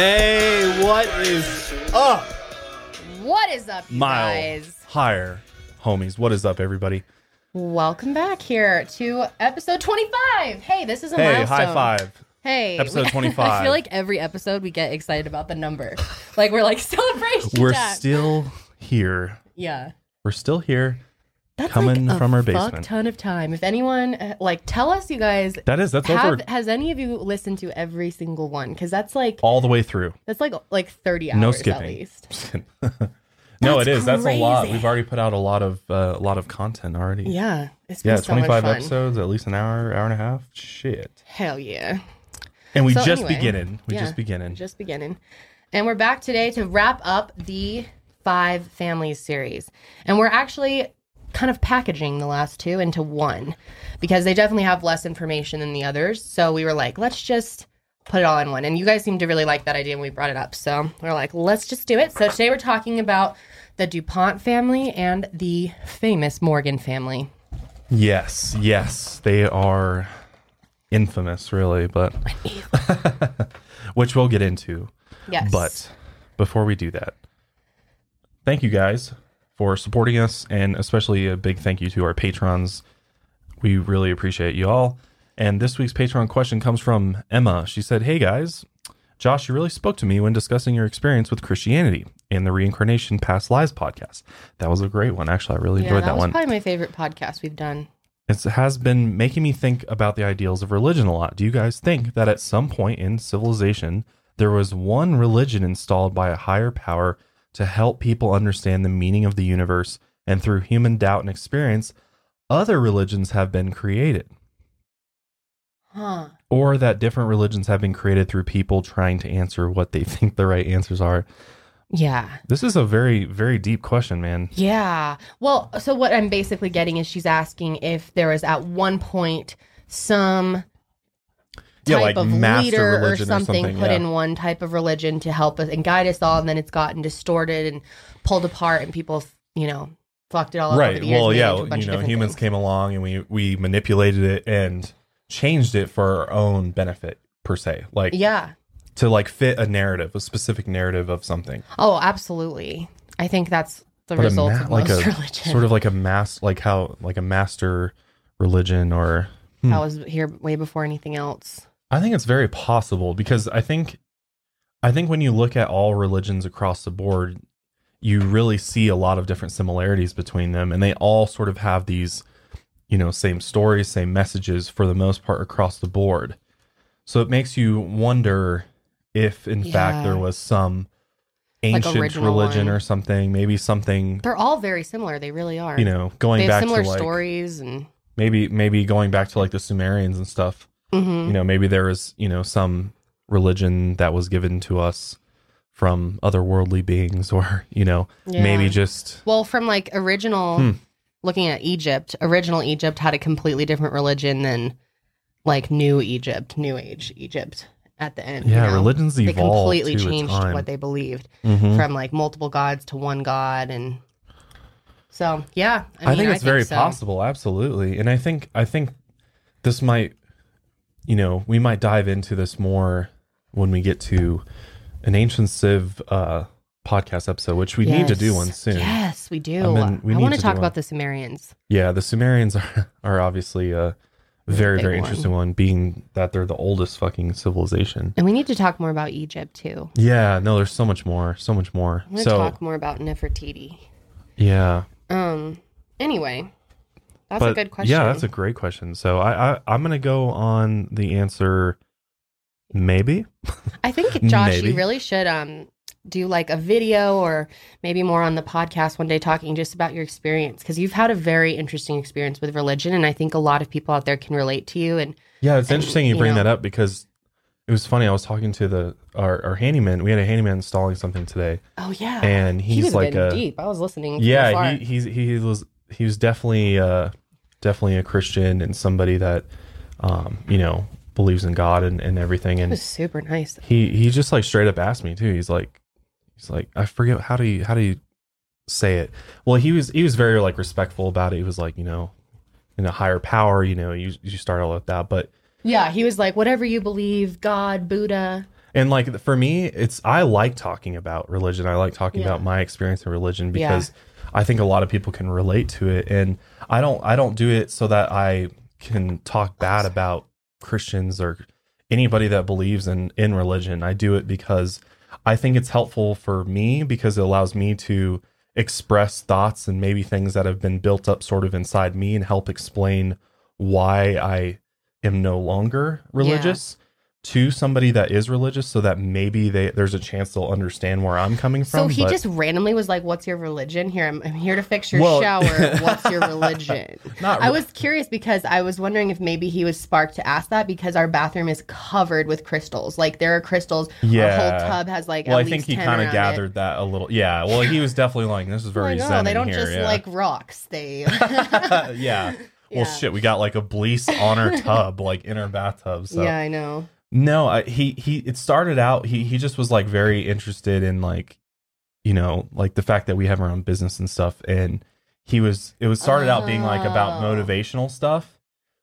Hey, what is up? What is up, you Mile guys? higher, homies. What is up, everybody? Welcome back here to episode 25. Hey, this is a Hey, milestone. high five. Hey, Episode 25. I feel like every episode we get excited about the number. Like we're like celebration We're time. still here. yeah. We're still here. That's coming like from our fuck basement. ton of time. If anyone, uh, like, tell us, you guys, That is that's have, over has any of you listened to every single one? Because that's like all the way through. that's like like 30 hours No at skipping. least. no, it is. That's a lot. We've already put out a lot of uh, a lot of content already. Yeah, it's been Yeah, so much 25 fun. episodes, at least an hour, hour and a half. Shit. Hell yeah. And we So just anyway, beginning. We yeah, just beginning. Just beginning. And we're back today to wrap up the Five Families series. And we're actually kind of packaging the last two into one because they definitely have less information than the others. So we were like, let's just put it all in one. And you guys seem to really like that idea when we brought it up. So we're like, let's just do it. So today we're talking about the DuPont family and the famous Morgan family. Yes, yes, they are infamous, really, but which we'll get into. Yes. But before we do that, thank you guys for supporting us, and especially a big thank you to our patrons. We really appreciate you all. And this week's Patreon question comes from Emma. She said, "Hey guys, Josh, you really spoke to me when discussing your experience with Christianity in the Reincarnation Past Lives podcast. That was a great one. Actually, I really yeah, enjoyed that, that one. probably my favorite podcast we've done. It has been making me think about the ideals of religion a lot. Do you guys think that at some point in civilization, there was one religion installed by a higher power to help people understand the meaning of the universe, and through human doubt and experience, other religions have been created? Huh. Or that different religions have been created through people trying to answer what they think the right answers are? Yeah. This is a very, very deep question, man. Yeah. Well, so what I'm basically getting is she's asking if there was at one point some Yeah, type like of master leader or religion or something, something, put yeah. in one type of religion to help us and guide us all, and then it's gotten distorted and pulled apart, and people, you know, fucked it all up. right Over the years well and made it yeah a bunch you know humans things. came along and we we manipulated it and changed it for our own benefit per se like Yeah. to like fit a narrative a specific narrative of something Oh, absolutely. I think that's the But result ma- of like most a religion. sort of like a mass like how like a master religion or hmm. that was here way before anything else. I think it's very possible because i think i think when you look at all religions across the board you really see a lot of different similarities between them and they all sort of have these you know same stories same messages for the most part across the board so it makes you wonder if in fact there was some ancient original religion one. or something maybe something They're all very similar. They really are. you know going back similar to like stories and. maybe maybe going back to like the sumerians and stuff Mhm. you know maybe there was you know some religion that was given to us from otherworldly beings or you know maybe just Well, from like original, Hmm. looking at Egypt, original Egypt had a completely different religion than like New Egypt, New Age Egypt at the end. you yeah know? religions evolved. They completely changed what they believed Mhm. from like multiple gods to one god, and so yeah, I, mean, think it's very so. possible absolutely and i think i think this might you know we might dive into this more when we get to an ancient civ uh podcast episode which we need to do one soon Yes, we do. I mean, we I want to talk about the Sumerians. Yeah, the Sumerians are, are obviously a very, very one. interesting one, being that they're the oldest fucking civilization. And we need to talk more about Egypt too. Yeah, no, there's so much more, so much more. I want to So, talk more about Nefertiti. yeah, Um. Anyway, that's but a good question. yeah, that's a great question. So I, I I'm gonna go on the answer, maybe. I think Josh, Maybe. you really should um do like a video or maybe more on the podcast one day talking just about your experience because you've had a very interesting experience with religion and I think a lot of people out there can relate to you and Yeah, it's And, interesting you you bring know- that up because it was funny. I was talking to the our, our handyman. We had a handyman installing something today, oh yeah and he he's was like a deep I was listening yeah he he's he was he was definitely uh definitely a christian and somebody that um you know believes in god and, and everything. And was super nice. he he just like straight up asked me too. He's like he's like i forget how do you how do you say it? Well he was he was very like respectful about it. He was like you know in a higher power you know you you start all with that. But yeah he was like whatever you believe God Buddha. And like for me, it's I like talking about religion. I like talking Yeah. about my experience in religion Yeah. I think a lot of people can relate to it. And I don't I don't do it so that I can talk bad about Christians or anybody that believes in in religion. I do it because I think it's helpful for me because it allows me to express thoughts and maybe things that have been built up sort of inside me and help explain why I am no longer religious to somebody that is religious so that maybe they there's a chance they'll understand where I'm coming from. So he but just randomly was like, "What's your religion?" Here, I'm, I'm here to fix your Well- shower. What's your religion? not I was curious because I was wondering if maybe he was sparked to ask that because our bathroom is covered with crystals. Like there are crystals. Our Yeah. whole tub has like. well, I think he kind of gathered that a little. Yeah. Well, he was definitely like, "This is very zen oh, they don't here." just yeah. like rocks. They. yeah. Yeah. Well, shit, we got like a bleach on our tub, like in our bathtub. So Yeah, I know. No, I, he he. It started out. He he just was like very interested in like, you know, like the fact that we have our own business and stuff. And he was. It was started out being like about Oh. motivational stuff,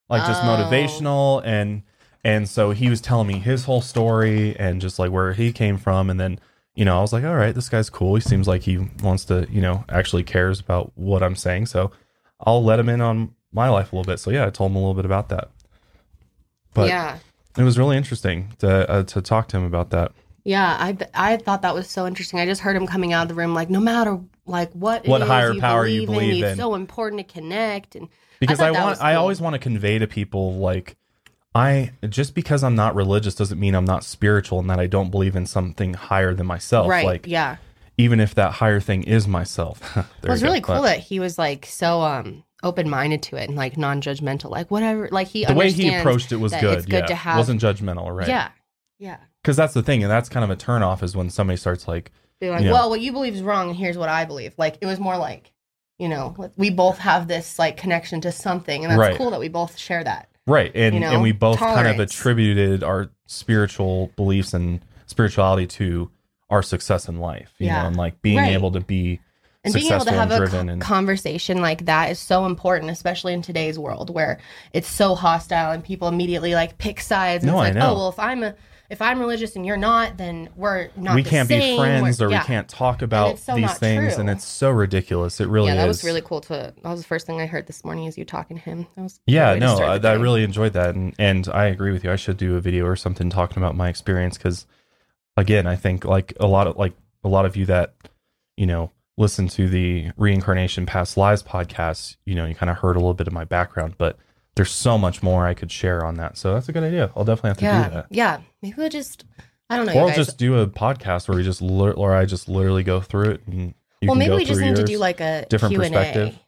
like just Oh. motivational and and so he was telling me his whole story and just like where he came from and then you know i was like all right this guy's cool he seems like he wants to you know actually cares about what i'm saying so i'll let him in on my life a little bit so yeah i told him a little bit about that but yeah. It was really interesting to uh, to talk to him about that Yeah, I I thought that was so interesting. I just heard him coming out of the room like, no matter like what, What is higher power you believe believe it's in. so important to connect. And because thought i, want i cool. always want to convey to people like i just because i'm not religious doesn't mean i'm not spiritual and that i don't believe in something higher than myself right, like yeah, even if that higher thing is myself it was you really cool But- that he was like so um open minded to it and like non judgmental, like whatever. Like he the way he approached it was good. It's good yeah. to have. wasn't judgmental, right? Yeah, yeah. because that's the thing, and that's kind of a turnoff is when somebody starts like, being like, Yeah. well, what you believe is wrong, and here's what I believe. Like it was more like, you know, we both have this like connection to something, and that's Right. cool that we both share that. right, and You know, and we both kind of attributed our spiritual beliefs and spirituality to our success in life, you Yeah. know, and like being Right. able to be and being able to have a co- conversation like that is so important especially in today's world where it's so hostile and people immediately like pick sides and No, I it's like know. oh well if i'm a if i'm religious and you're not then we're not we can't be friends We're- or yeah. we can't talk about so these things, true. and it's so ridiculous. It really yeah that is. was really cool to that was the first thing i heard this morning as you talking to him that was Yeah, good way to no, I, I really enjoyed that, and and I agree with you. I should do a video or something talking about my experience because, again, I think like a lot of like a lot of you that you know listen to the reincarnation past lives podcast, you know, you kind of heard a little bit of my background, but there's so much more I could share on that. So that's a good idea. I'll definitely have to do that. yeah maybe we'll just i don't know or i'll just do a podcast where we just or I just literally go through it and you well maybe we just need to do like a different Q&A perspective.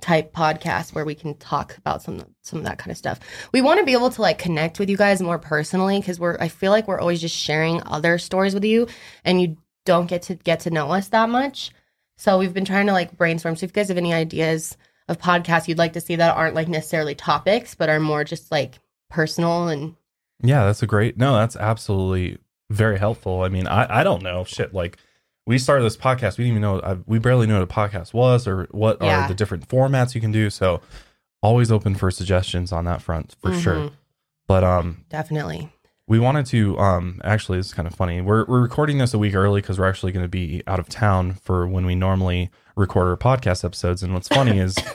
type podcast where we can talk about some some of that kind of stuff. We want to be able to like connect with you guys more personally because we're I feel like we're always just sharing other stories with you and you don't get to get to know us that much. So we've been trying to like brainstorm. So if you guys have any ideas of podcasts you'd like to see that aren't like necessarily topics but are more just like personal and Yeah, that's a great. No, that's absolutely very helpful. I mean, I I don't know shit like we started this podcast. We didn't even know. I, we barely knew what a podcast was or what Yeah. are the different formats you can do. So always open for suggestions on that front for sure. Mhm. But um, definitely. We wanted to um actually it's kind of funny. We're we're recording this a week early because we're actually going to be out of town for when we normally record our podcast episodes. And what's funny is.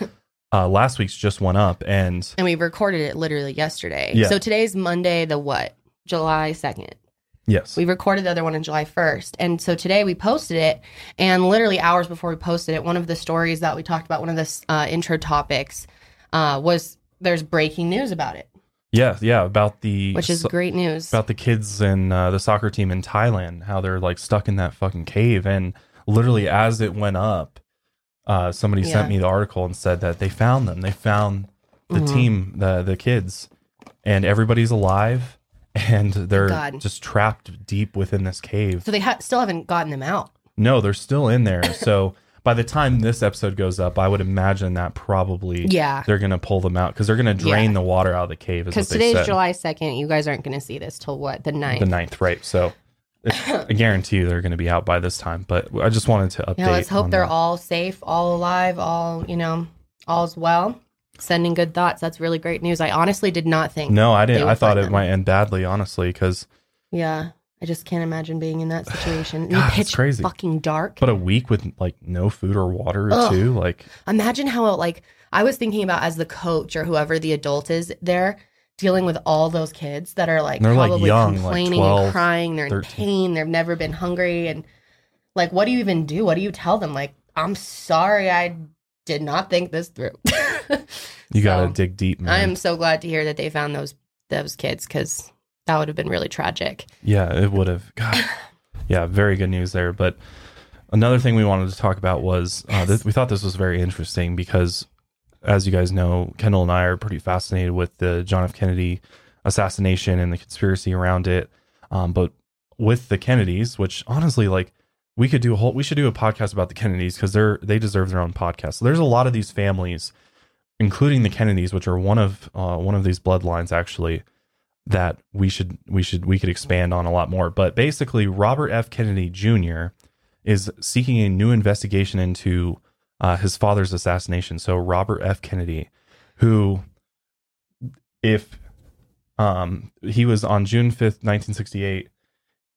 Uh, last week's just went up, and And we recorded it literally yesterday. Yeah. So today's Monday the what? July 2nd. yes, We recorded the other one on July 1st. And so today we posted it. And literally hours before we posted it, one of the stories that we talked about, one of the uh, intro topics, uh, was there's breaking news about it, yeah, yeah, about the which is great news. about the kids and uh, the soccer team in Thailand, how they're like stuck in that fucking cave. And literally, as it went up, uh, somebody Yeah. sent me the article and said that they found them. They found the Mhm. team, the the kids, and everybody's alive, and they're God. just trapped deep within this cave. so they ha- still haven't gotten them out. No, they're still in there. So by the time this episode goes up, I would imagine that probably Yeah. they're gonna pull them out because they're gonna drain Yeah. the water out of the cave. Because today's said. July 2nd. You guys aren't going to see this till what? The 9th. the ninth, right? So I guarantee you they're going to be out by this time. But I just wanted to update. Yeah, let's hope they're that. all safe, all alive, all, you know, all's well. Sending good thoughts. That's really great news. I honestly did not think. No, I didn't. I thought it them. might end badly, honestly, because Yeah. I just can't imagine being in that situation. God, it's crazy. fucking dark. But a week with like no food or water Ugh. too. Like Imagine how like I was thinking about as the coach or whoever the adult is there dealing with all those kids that are like They're, like, probably young, like complaining 12, and crying, they're in pain, they've never been hungry and like what do you even do? What do you tell them? Like, I'm sorry I did not think this through. you gotta dig deep, man. I am so glad to hear that they found those those kids because that would have been really tragic. Yeah, it would have. God. Yeah, very good news there. But another thing we wanted to talk about was uh, th- we thought this was very interesting because, as you guys know, Kendall and I are pretty fascinated with the John F. Kennedy assassination and the conspiracy around it. Um, but with the Kennedys, which honestly, like, we could do a whole, we should do a podcast about the Kennedys because they're they deserve their own podcast. So there's a lot of these families, including the Kennedys, which are one of uh, one of these bloodlines actually that we should we should we could expand on a lot more. But basically, Robert F. Kennedy Jr. is seeking a new investigation into uh, his father's assassination. So Robert F. Kennedy, who, if um, he was on June fifth, nineteen sixty eight.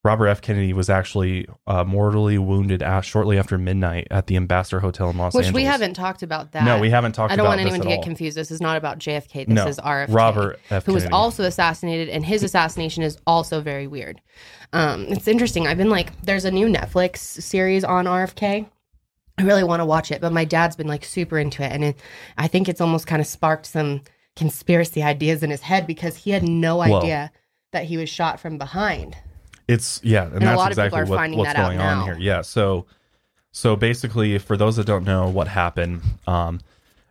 Robert F. Kennedy was actually uh, mortally wounded shortly after midnight at the Ambassador Hotel in Los Which Angeles. we haven't talked about that. No, we haven't talked about that. I don't want anyone to get all. confused. This is not about JFK. This No, is RFK. Robert F. who was also assassinated, and his assassination is also very weird. Um, it's interesting. I've been like, there's a new Netflix series on RFK. I really want to watch it, but my dad's been like super into it, and it, I think it's almost kind of sparked some conspiracy ideas in his head because he had no Whoa. idea that he was shot from behind. It's yeah, and, a that's lot of people exactly what, what's going on here. Yeah, so so basically, for those that don't know what happened, um,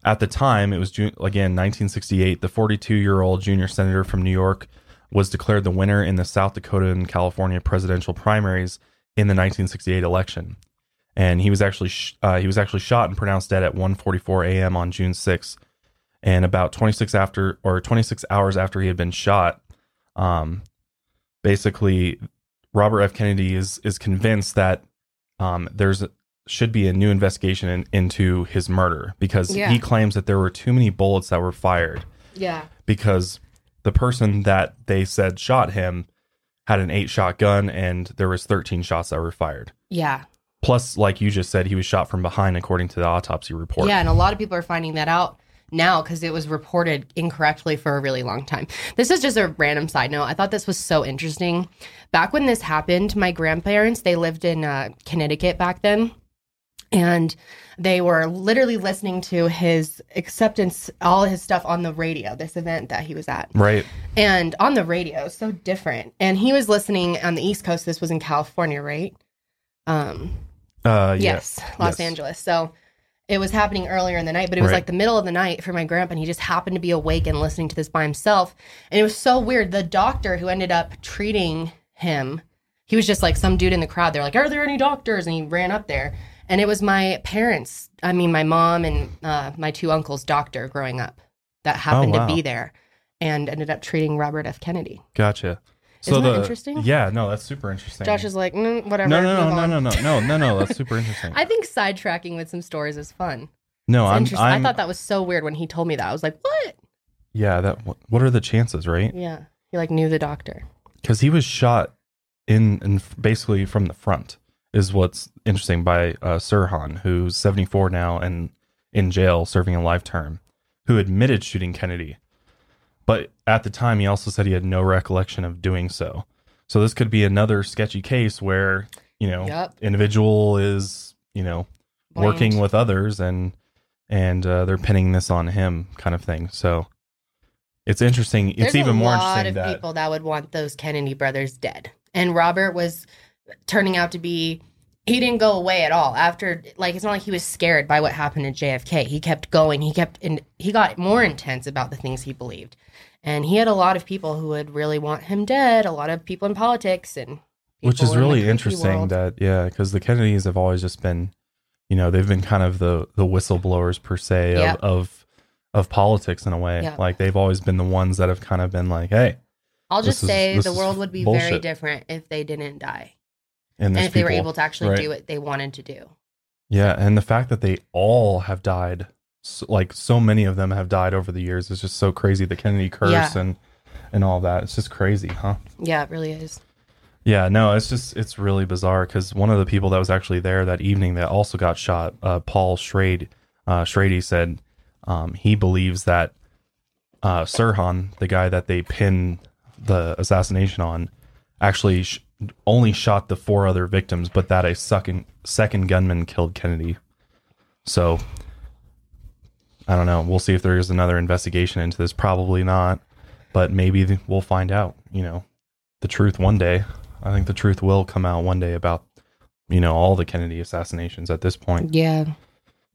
at the time it was June, again 1968. The 42 year old junior senator from New York was declared the winner in the South Dakota and California presidential primaries in the 1968 election, and he was actually sh- uh, he was actually shot and pronounced dead at 1:44 a.m. on June 6th. And about 26 after or 26 hours after he had been shot, um, basically Robert F. Kennedy is is convinced that um, there's should be a new investigation in, into his murder because Yeah. he claims that there were too many bullets that were fired Yeah. because the person that they said shot him had an eight shot gun and there was 13 shots that were fired. Yeah. Plus, like you just said, he was shot from behind according to the autopsy report. Yeah, and a lot of people are finding that out now because it was reported incorrectly for a really long time. This is just a random side note. I thought this was so interesting. Back when this happened, my grandparents they lived in uh, Connecticut back then, and they were literally listening to his acceptance, all his stuff on the radio. This event that he was at, Right. and on the radio, so different. And he was listening on the East Coast. This was in California, right? Um, Uh, Yes, Los Yes. Angeles. So it was happening earlier in the night, but it was Right. like the middle of the night for my grandpa, and he just happened to be awake and listening to this by himself. And it was so weird. The doctor who ended up treating him, he was just like some dude in the crowd. They're like, "Are there any doctors?" And he ran up there, and it was my parents. I mean, my mom and uh, my two uncles' doctor growing up that happened Oh, wow. to be there, and ended up treating Robert F. Kennedy. Gotcha. So Isn't that the interesting? yeah, no, that's super interesting. Josh is like, mm, "Whatever." no, no, move no, no, no, no, no, no, no. That's super interesting. I think sidetracking with some stories is fun. no, I'm, interesting. I'm. I thought that was so weird when he told me that. I was like, "What?" yeah, that. what- What are the chances, right? Yeah, he like knew the doctor. Because he was shot in, and basically from the front. Is what's interesting by uh, Sirhan, who's 74 now and in jail serving a life term, who admitted shooting Kennedy, but at the time he also said he had no recollection of doing so. So this could be another sketchy case where you know Yep. individual is you know working with others and and uh, they're pinning this on him kind of thing so it's interesting it's There's even a more lot of that people that would want those Kennedy brothers dead, and Robert was turning out to be. He didn't go away at all after. Like it's not like he was scared by what happened to JFK. He kept going. He kept and he got more intense about the things he believed, and he had a lot of people who would really want him dead. A lot of people in politics and which is really creepy interesting world. that yeah because the kennedys have always just been you know they've been kind of the the whistleblowers per se of Yep. of, of politics in a way Yep. like they've always been the ones that have kind of been like hey I'll just say the world would be very different if they didn't die and, and if they were able to actually right. do what they wanted to do. Yeah, and the fact that they all have died, so, like so many of them have died over the years, is just so crazy. The Kennedy curse Yeah. and and all that. It's just crazy, huh? Yeah, it really is. Yeah, no, it's just it's really bizarre because one of the people that was actually there that evening that also got shot, uh, Paul Schrade, uh, Schrady said um, he believes that uh, Sirhan, the guy that they pinned the assassination on, actually sh- only shot the four other victims, but that a second second gunman killed Kennedy. So I don't know. We'll see if there is another investigation into this. Probably not, but maybe we'll find out. You know, the truth one day. I think the truth will come out one day about you know all the Kennedy assassinations at this point. Yeah.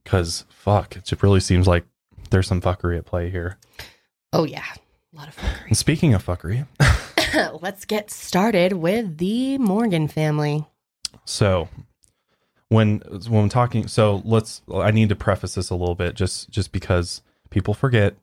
Because fuck, it really seems like there's some fuckery at play here. Oh yeah. A lot of fuckery. And speaking of fuckery, Let's get started with the Morgan family. so when when I'm talking, so let's. I need to preface this a little bit, just just because people forget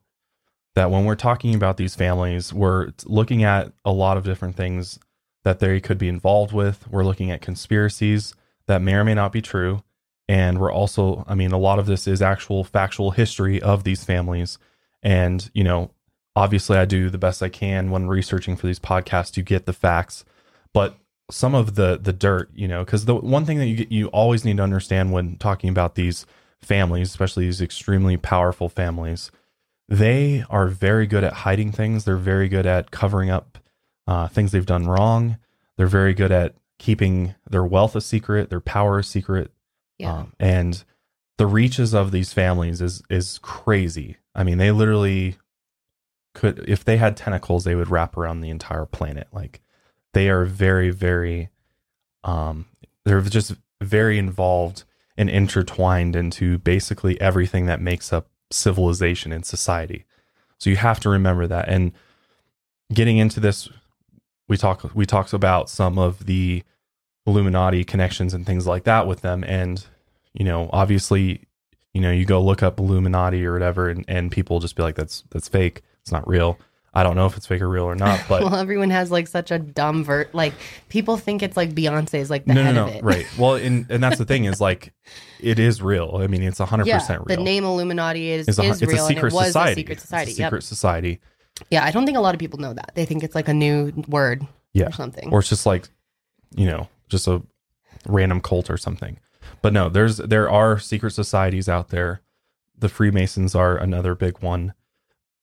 that when we're talking about these families, we're looking at a lot of different things that they could be involved with. We're looking at conspiracies that may or may not be true. And we're also, I mean, a lot of this is actual factual history of these families. And, you know, obviously I do the best I can when researching for these podcasts to get the facts. But some of the the dirt, you know, because the one thing that you get, you always need to understand when talking about these families, especially these extremely powerful families, they are very good at hiding things. They're very good at covering up uh, things they've done wrong. They're very good at keeping their wealth a secret, their power a secret. Yeah. Um, and the reaches of these families is is crazy. I mean, they literally could if they had tentacles, they would wrap around the entire planet. Like they are very, very um they're just very involved and intertwined into basically everything that makes up civilization and society. So you have to remember that. And getting into this, we talk we talked about some of the Illuminati connections and things like that with them. And, you know, obviously, you know, you go look up Illuminati or whatever and, and people just be like, that's that's fake. It's not real. I don't know if it's fake or real or not, but well, everyone has like such a dumb vert. Like people think it's like Beyonce is like the no, head no, of no. it. Right. Well, and and that's the thing is like, it is real. I mean, it's hundred Yeah, percent real. the name Illuminati is, It's a, is it's real a secret and it was society. a secret society. A secret Yep. society. Yeah, I don't think a lot of people know that. They think it's like a new word Yeah. or something. Or it's just like, you know, just a random cult or something. But no, there's there are secret societies out there. The Freemasons are another big one,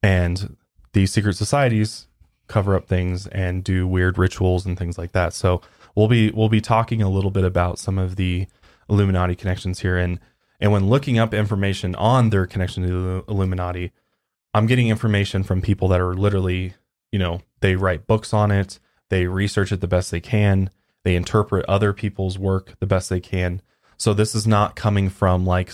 and these secret societies cover up things and do weird rituals and things like that. So we'll be we'll be talking a little bit about some of the Illuminati connections here, and and when looking up information on their connection to the Illuminati, I'm getting information from people that are literally, you know, they write books on it, they research it the best they can, they interpret other people's work the best they can. So this is not coming from like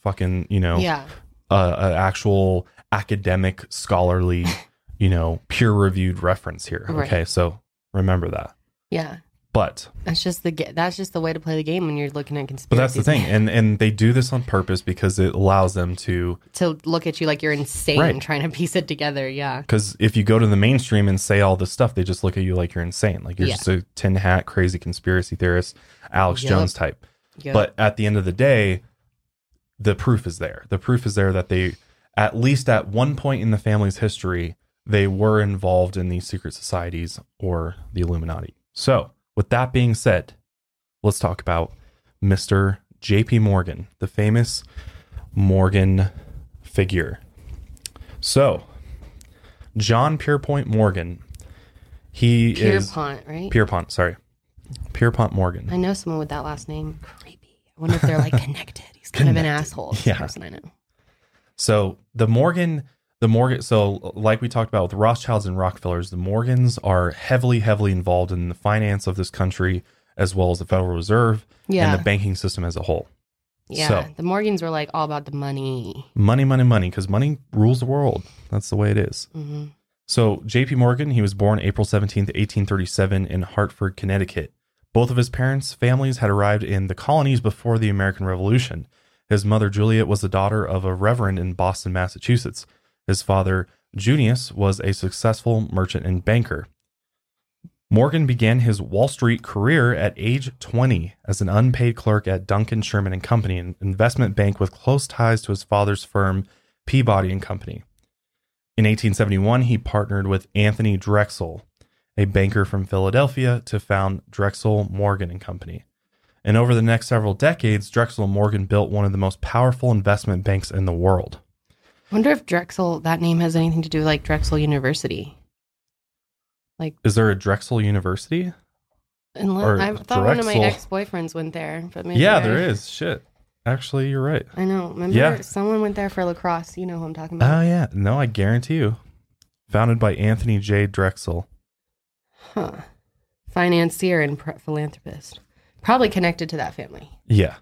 fucking, you know, yeah. Uh, an actual academic, scholarly, you know, peer reviewed reference here. Right. Okay, so remember that. Yeah. But That's just the that's just the way to play the game when you're looking at conspiracies. but that's the thing, and and they do this on purpose because it allows them to. to look at you like you're insane Right. trying to piece it together. Yeah. Because if you go to the mainstream and say all this stuff, they just look at you like you're insane, like you're Yeah. just a tin hat, crazy conspiracy theorist, Alex Yup. Jones type. Yep. But at the end of the day, the proof is there. The proof is there that they, at least at one point in the family's history, they were involved in these secret societies or the Illuminati. So, with that being said, let's talk about Mr. J.P. Morgan, the famous Morgan figure. So, John Pierpont Morgan, he is Pierpont, right? Pierpont, sorry, Pierpont Morgan. I know someone with that last name. I wonder if they're like connected. He's kind of an asshole. this Yeah. person I know. So the Morgan, the Morgan, so like we talked about with Rothschilds and Rockefellers, the Morgans are heavily, heavily involved in the finance of this country as well as the Federal Reserve Yeah. and the banking system as a whole. yeah. so- the Morgans were like all about the money. Money, money, money, because money rules the world. That's the way it is. hmm So J.P. Morgan, he was born April 17th, 1837 in Hartford, Connecticut. Both of his parents' families had arrived in the colonies before the American Revolution. His mother, Juliet, was the daughter of a reverend in Boston, Massachusetts. His father, Junius, was a successful merchant and banker. Morgan began his Wall Street career at age 20 as an unpaid clerk at Duncan Sherman and Company, an investment bank with close ties to his father's firm, Peabody and Company. In 1871, he partnered with Anthony Drexel a banker from Philadelphia, to found Drexel Morgan and Company. And over the next several decades, Drexel Morgan built one of the most powerful investment banks in the world. I wonder if Drexel, that name has anything to do with like Drexel University. Like Is there a Drexel University? Unless, I thought one of my ex boyfriends went there, but maybe yeah, I- there is. Shit. Actually, you're right. I know. Remember, Yeah. someone went there for lacrosse. You know who I'm talking about. Oh, yeah. No, I guarantee you. Founded by Anthony J. Drexel. Huh. Financier and pr- philanthropist. Probably connected to that family. Yeah.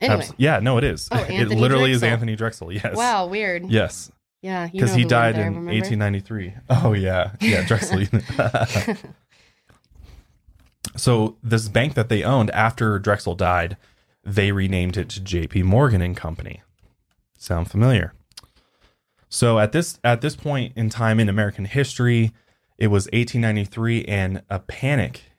Anyway. Abs- yeah, no, it is. Oh, it literally is Anthony Drexel. Yes. Wow, weird. Yes. Yeah, Because he died in 1893. Oh, yeah. Yeah, Drexel. so, this bank that they owned after Drexel died, they renamed it to JP Morgan and Company. Sound familiar? So at this at this point in time in American history, it was 1893 and a panic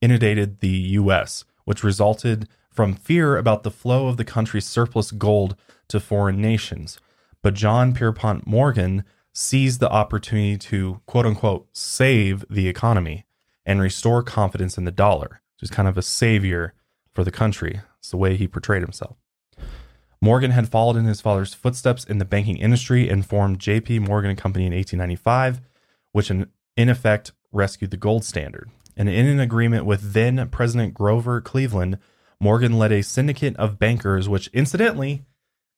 inundated the US, which resulted from fear about the flow of the country's surplus gold to foreign nations. But John Pierpont Morgan seized the opportunity to quote unquote save the economy and restore confidence in the dollar, which is kind of a savior for the country. It's the way he portrayed himself. Morgan had followed in his father's footsteps in the banking industry and formed JP Morgan Company in 1895, which in, in effect rescued the gold standard. And in an agreement with then President Grover Cleveland, Morgan led a syndicate of bankers, which incidentally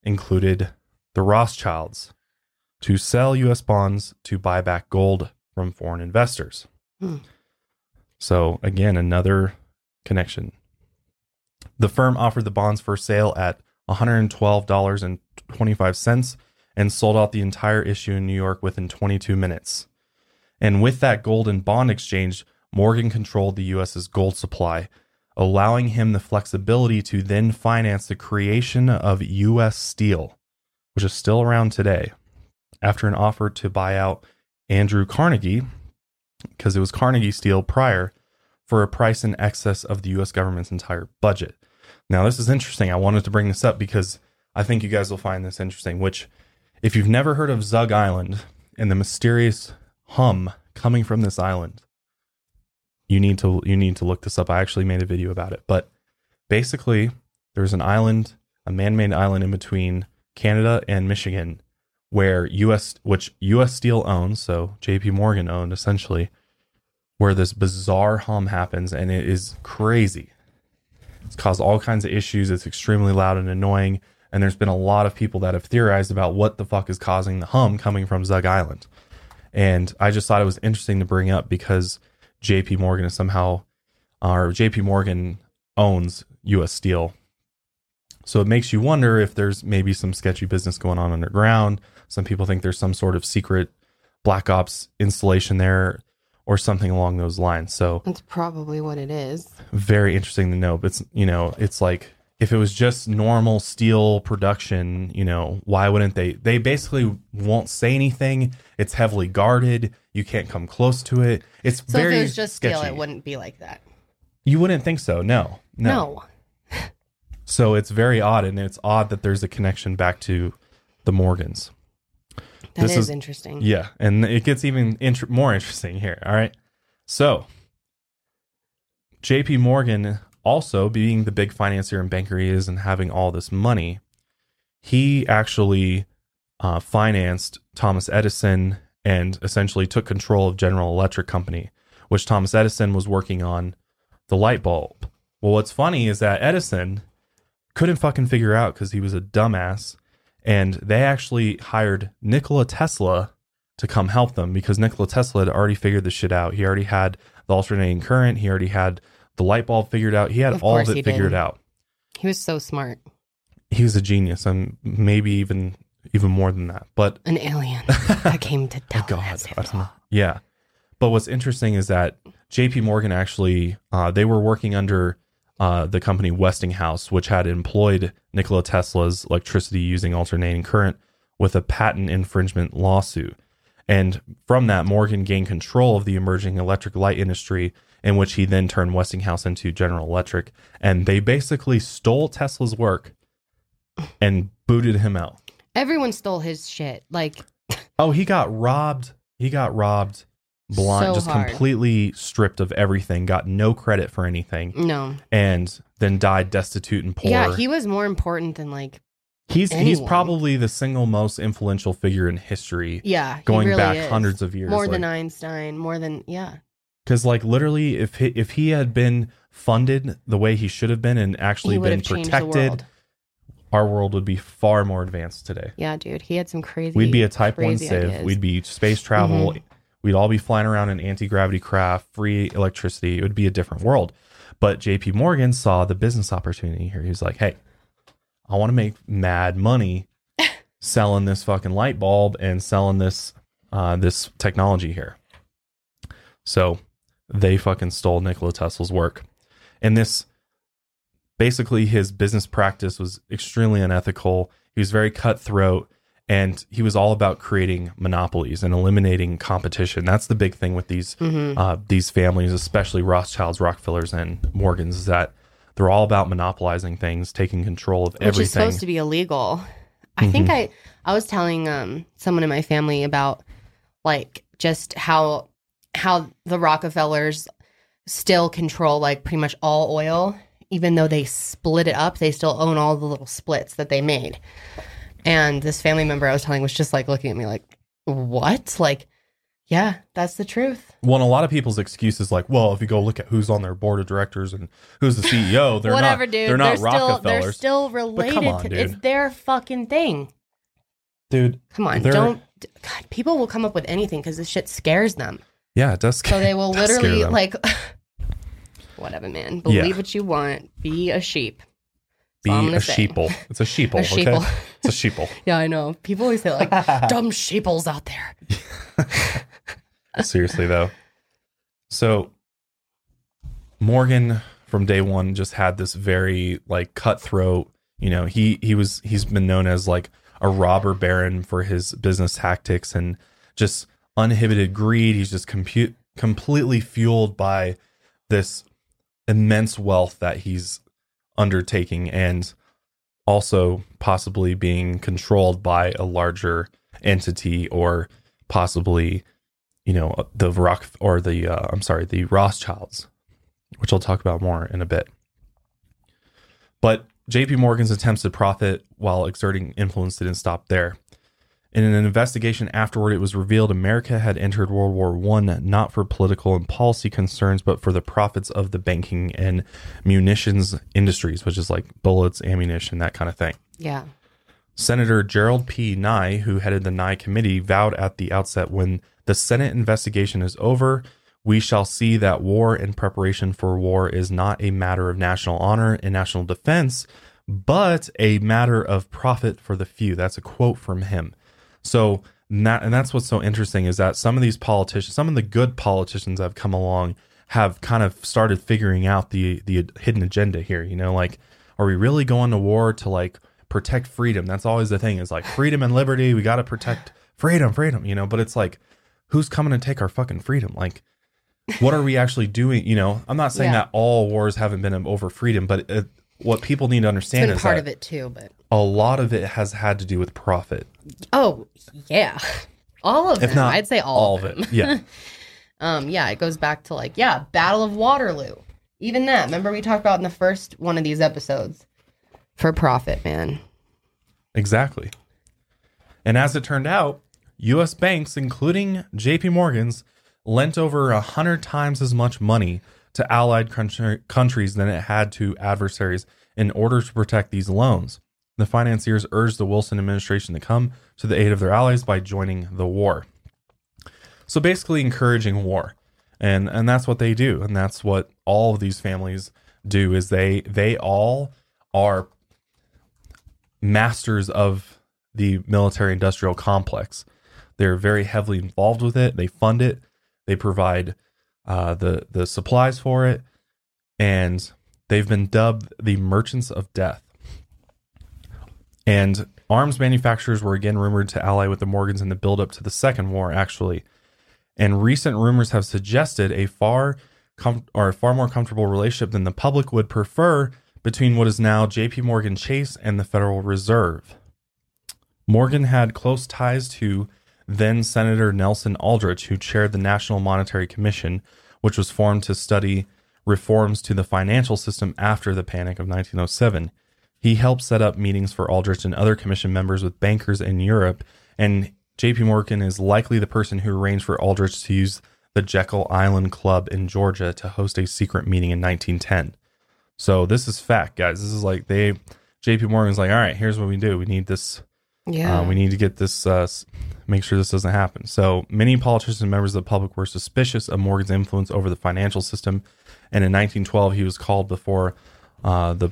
included the Rothschilds, to sell U.S. bonds to buy back gold from foreign investors. Hmm. So, again, another connection. The firm offered the bonds for sale at $112.25 and sold out the entire issue in New York within 22 minutes. And with that gold and bond exchange, Morgan controlled the US's gold supply, allowing him the flexibility to then finance the creation of US Steel, which is still around today, after an offer to buy out Andrew Carnegie, because it was Carnegie Steel prior, for a price in excess of the US government's entire budget. Now, this is interesting. I wanted to bring this up because I think you guys will find this interesting. Which, if you've never heard of Zug Island and the mysterious hum coming from this island, you need to you need to look this up. I actually made a video about it. But basically, there's an island, a man-made island in between Canada and Michigan, where U.S. which U.S. Steel owns, so J.P. Morgan owned essentially, where this bizarre hum happens, and it is crazy. It's caused all kinds of issues. It's extremely loud and annoying. And there's been a lot of people that have theorized about what the fuck is causing the hum coming from Zug Island. And I just thought it was interesting to bring up because JP Morgan is somehow, or JP Morgan owns US Steel. So it makes you wonder if there's maybe some sketchy business going on underground. Some people think there's some sort of secret black ops installation there or something along those lines. So That's probably what it is. very interesting to know. But it's you know, it's like if it was just normal steel production, you know, why wouldn't they? They basically won't say anything. It's heavily guarded. You can't come close to it. It's So very if it was just sketchy. steel, it wouldn't be like that. You wouldn't think so. No, no. No. So it's very odd, and it's odd that there's a connection back to the Morgans. That This is is- interesting. Yeah, and it gets even int- more interesting here. All right. So, JP Morgan, also being the big financier and banker he is and having all this money, he actually uh, financed Thomas Edison and essentially took control of General Electric Company, which Thomas Edison was working on the light bulb. Well, what's funny is that Edison couldn't fucking figure out because he was a dumbass and they actually hired Nikola Tesla to come help them because Nikola Tesla had already figured this shit out. He already had the alternating current. He already had the light bulb figured out. He had Of all of it figured did. out. He was so smart. He was a genius, and maybe even even more than that. But An alien that came to tell God, us I don't know. Yeah. But what's interesting is that JP Morgan actually, uh, they were working under uh, the company Westinghouse, which had employed Nikola Tesla's electricity using alternating current with a patent infringement lawsuit. And from that, Morgan gained control of the emerging electric light industry, in which he then turned Westinghouse into General Electric. And they basically stole Tesla's work and booted him out. Everyone stole his shit. Like, Oh, he got robbed. He got robbed blind, So just hard. completely stripped of everything, got no credit for anything, No. and then died destitute and poor. Yeah, he was more important than like he's he's probably the single most influential figure in history, yeah, going really back is. hundreds of years. more than Einstein, more than yeah. Because like literally, if he, if he had been funded the way he should have been and actually He would been have changed the protected, world. our world would be far more advanced today. Yeah, dude, he had some crazy. We'd be a Type One crazy civ. ideas. Mm-hmm. We'd be space travel. We'd all be flying around in anti gravity craft, free electricity. It would be a different world. But J.P. Morgan saw the business opportunity here. He was like, "Hey, I want to make mad money selling this fucking light bulb and selling this uh, this technology here." So they fucking stole Nikola Tesla's work, and this basically his business practice was extremely unethical. He was very cutthroat and he was all about creating monopolies and eliminating competition. That's the big thing with these Mm-hmm. uh, these families, especially Rothschilds, Rockefellers, and Morgans, is that they're all about monopolizing things, taking control of everything. which is supposed to be illegal. I think Mm-hmm. I I was telling um someone in my family about like just how how the Rockefellers still control like pretty much all oil even though they split it up they still own all the little splits that they made. And this family member I was telling was just like looking at me like what? Like yeah, that's the truth. Well, a lot of people's excuses like, well, if you go look at who's on their board of directors and who's the CEO, they're Whatever, not dude. they're not still they're Rockefellers, still related on, to dude. it's their fucking thing. dude. Come on, don't. God, people will come up with anything because this shit scares them. Yeah, it does. So they will literally like, whatever, man. Believe Yeah. what you want. Be a sheep. be a say. sheeple. It's a sheeple. A okay, sheeple. it's a sheeple. Yeah, I know. People always say like, dumb sheeples out there. Seriously though. So Morgan from day one just had this very like cutthroat, you know, he he was he's been known as like a robber baron for his business tactics and just uninhibited greed. He's just completely fueled by this immense wealth that he's undertaking and also possibly being controlled by a larger entity or possibly you know the rock or the uh, i'm sorry the rothschilds which i'll talk about more in a bit but jp morgan's attempts to profit while exerting influence didn't stop there in an investigation afterward it was revealed america had entered world war one not for political and policy concerns but for the profits of the banking and munitions industries which is like bullets ammunition that kind of thing Yeah. Senator Gerald P. Nye, who headed the Nye committee, vowed at the outset when the Senate investigation is over, we shall see that war and preparation for war is not a matter of national honor and national defense, but a matter of profit for the few. That's a quote from him. So, and that, and that's what's so interesting is that some of these politicians, some of the good politicians that have come along, have kind of started figuring out the the hidden agenda here. You know, like, are we really going to war to like protect freedom? That's always the thing. Is like freedom and liberty. We got to protect freedom, freedom. You know, but it's like, who's coming to take our fucking freedom? Like, what are we actually doing? You know, I'm not saying Yeah. that all wars haven't been over freedom, but it, what people need to understand is part that of it too, but a lot of it has had to do with profit, oh yeah, all of if them. not I'd say all, all of them. it. Yeah. Um, yeah, it goes back to like yeah, Battle of Waterloo. Even that. Remember we talked about in the first one of these episodes. For profit, man. Exactly. And as it turned out, US banks, including JP Morgan's, lent over a hundred times as much money to allied country- countries than it had to adversaries in order to protect these loans. The financiers urged the Wilson administration to come to the aid of their allies by joining the war. So basically encouraging war. And and that's what they do. And that's what all of these families do is they they all are masters of the military industrial complex. They're very heavily involved with it. They fund it. They provide uh, the the supplies for it, and they've been dubbed the merchants of death. And arms manufacturers were again rumored to ally with the Morgans in the buildup to the Second War, actually. And recent rumors have suggested a far com- or a far more comfortable relationship than the public would prefer between what is now J.P. Morgan Chase and the Federal Reserve. Morgan had close ties to then Senator Nelson Aldrich, who chaired the National Monetary Commission, which was formed to study reforms to the financial system after the panic of 1907. He helped set up meetings for Aldrich and other commission members with bankers in Europe, and JP Morgan is likely the person who arranged for Aldrich to use the Jekyll Island Club in Georgia to host a secret meeting in 1910. So this is fact, guys. This is like they JP Morgan's like, all right, here's what we do. We need this Yeah. uh, we need to get this, uh, make sure this doesn't happen. So many politicians and members of the public were suspicious of Morgan's influence over the financial system. And in 1912, he was called before uh, the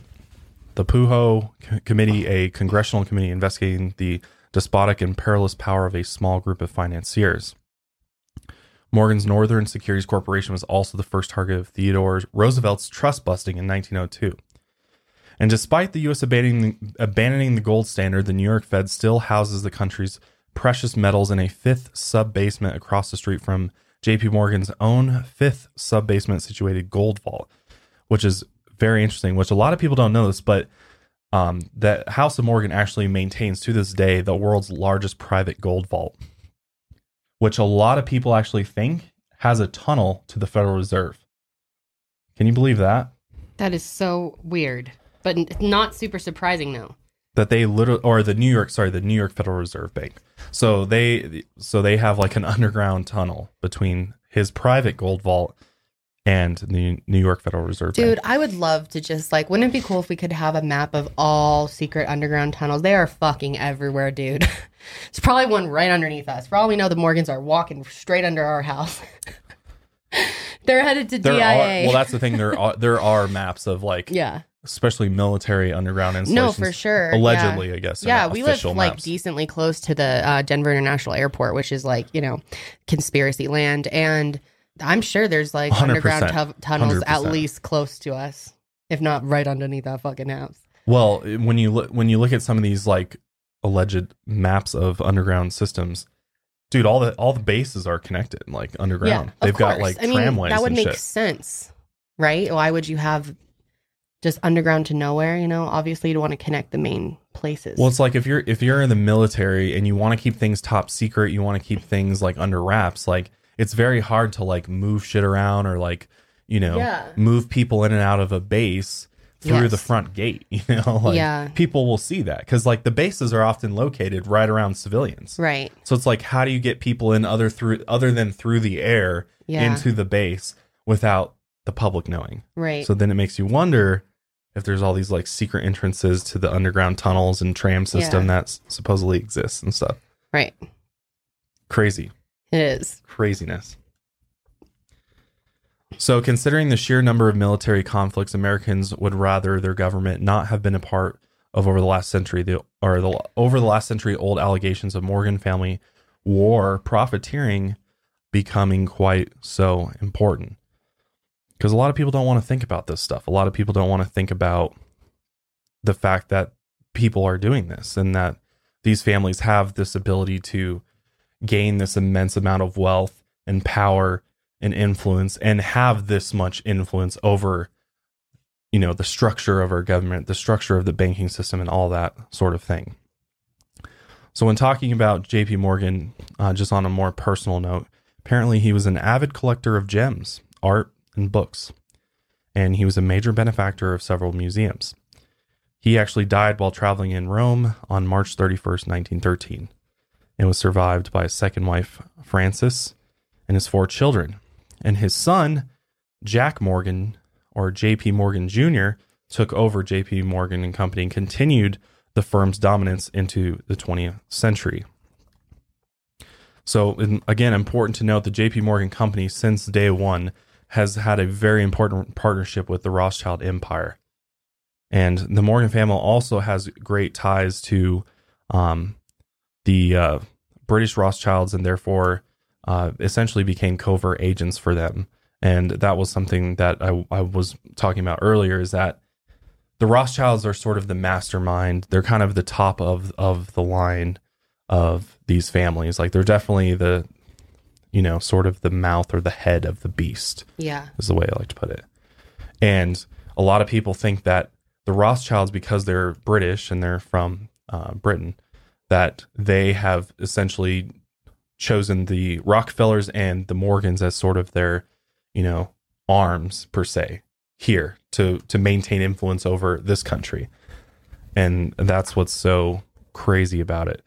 the Pujo C- Committee, a congressional committee investigating the despotic and perilous power of a small group of financiers. Morgan's Northern Securities Corporation was also the first target of Theodore Roosevelt's trust busting in 1902. And despite the U.S. abandoning, abandoning the gold standard, the New York Fed still houses the country's precious metals in a fifth sub basement across the street from JP Morgan's own fifth sub basement situated gold vault, which is very interesting, which a lot of people don't know this, but um, that House of Morgan actually maintains to this day the world's largest private gold vault, which a lot of people actually think has a tunnel to the Federal Reserve. Can you believe that? that is so weird, but not super surprising though. that they literally or the New York sorry the New York Federal Reserve Bank. So they so they have like an underground tunnel between his private gold vault and the New York Federal Reserve Dude, Bank. I would love to just like, wouldn't it be cool if we could have a map of all secret underground tunnels? They are fucking everywhere, dude. There's probably one right underneath us. For all we know, the Morgans are walking straight under our house. They're headed to There DIA. are well that's the thing there are there are maps of like yeah. especially military underground installations. No, for sure. Allegedly, yeah. I guess. Yeah, we live official like decently close to the uh, Denver International Airport, which is like you know conspiracy land, and I'm sure there's like 100%, underground tu- tunnels at 100%. least close to us, if not right underneath that fucking house. Well, when you look when you look at some of these like alleged maps of underground systems, dude, all the all the bases are connected like underground. of They've got like I mean, tramways That would make shit. sense, right? Why would you have just underground to nowhere? You know, obviously you'd want to connect the main places. Well, it's like if you're if you're in the military and you want to keep things top secret, you want to keep things like under wraps. Like it's very hard to like move shit around or like you know Yeah. move people in and out of a base through Yes. the front gate. You know, like Yeah. people will see that because like the bases are often located right around civilians. right? So it's like how do you get people in other through other than through the air Yeah. into the base without the public knowing? Right. So then it makes you wonder if there's all these like secret entrances to the underground tunnels and tram system Yeah. that supposedly exists and stuff. right. Crazy, It is. craziness. So, considering the sheer number of military conflicts Americans would rather their government not have been a part of over the last century, the or the over the last century old allegations of Morgan family war profiteering becoming quite so important. Because a lot of people don't want to think about this stuff. A lot of people don't want to think about the fact that people are doing this and that these families have this ability to gain this immense amount of wealth and power and influence and have this much influence over you know the structure of our government the structure of the banking system and all that sort of thing. So when talking about jp morgan uh, just on a more personal note apparently he was an avid collector of gems art and books. And he was a major benefactor of several museums. He actually died while traveling in rome on march 31st 1913 and was survived by his second wife frances and his four children and his son Jack Morgan or JP Morgan Jr. took over JP Morgan and Company and continued the firm's dominance into the 20th century. So again, important to note the JP Morgan Company since day 1 has had a very important partnership with the Rothschild Empire. And the Morgan family also has great ties to um, the uh, British Rothschilds and therefore uh, essentially became covert agents for them. And that was something that I, I was talking about earlier is that the Rothschilds are sort of the mastermind. They're kind of the top of, of the line of these families. Like they're definitely the, you know, sort of the mouth or the head of the beast Yeah. is the way I like to put it. And a lot of people think that the Rothschilds, because they're British and they're from uh, Britain, that they have essentially chosen the Rockefellers and the Morgans as sort of their, you know, arms per se here to to maintain influence over this country. And that's what's so crazy about it.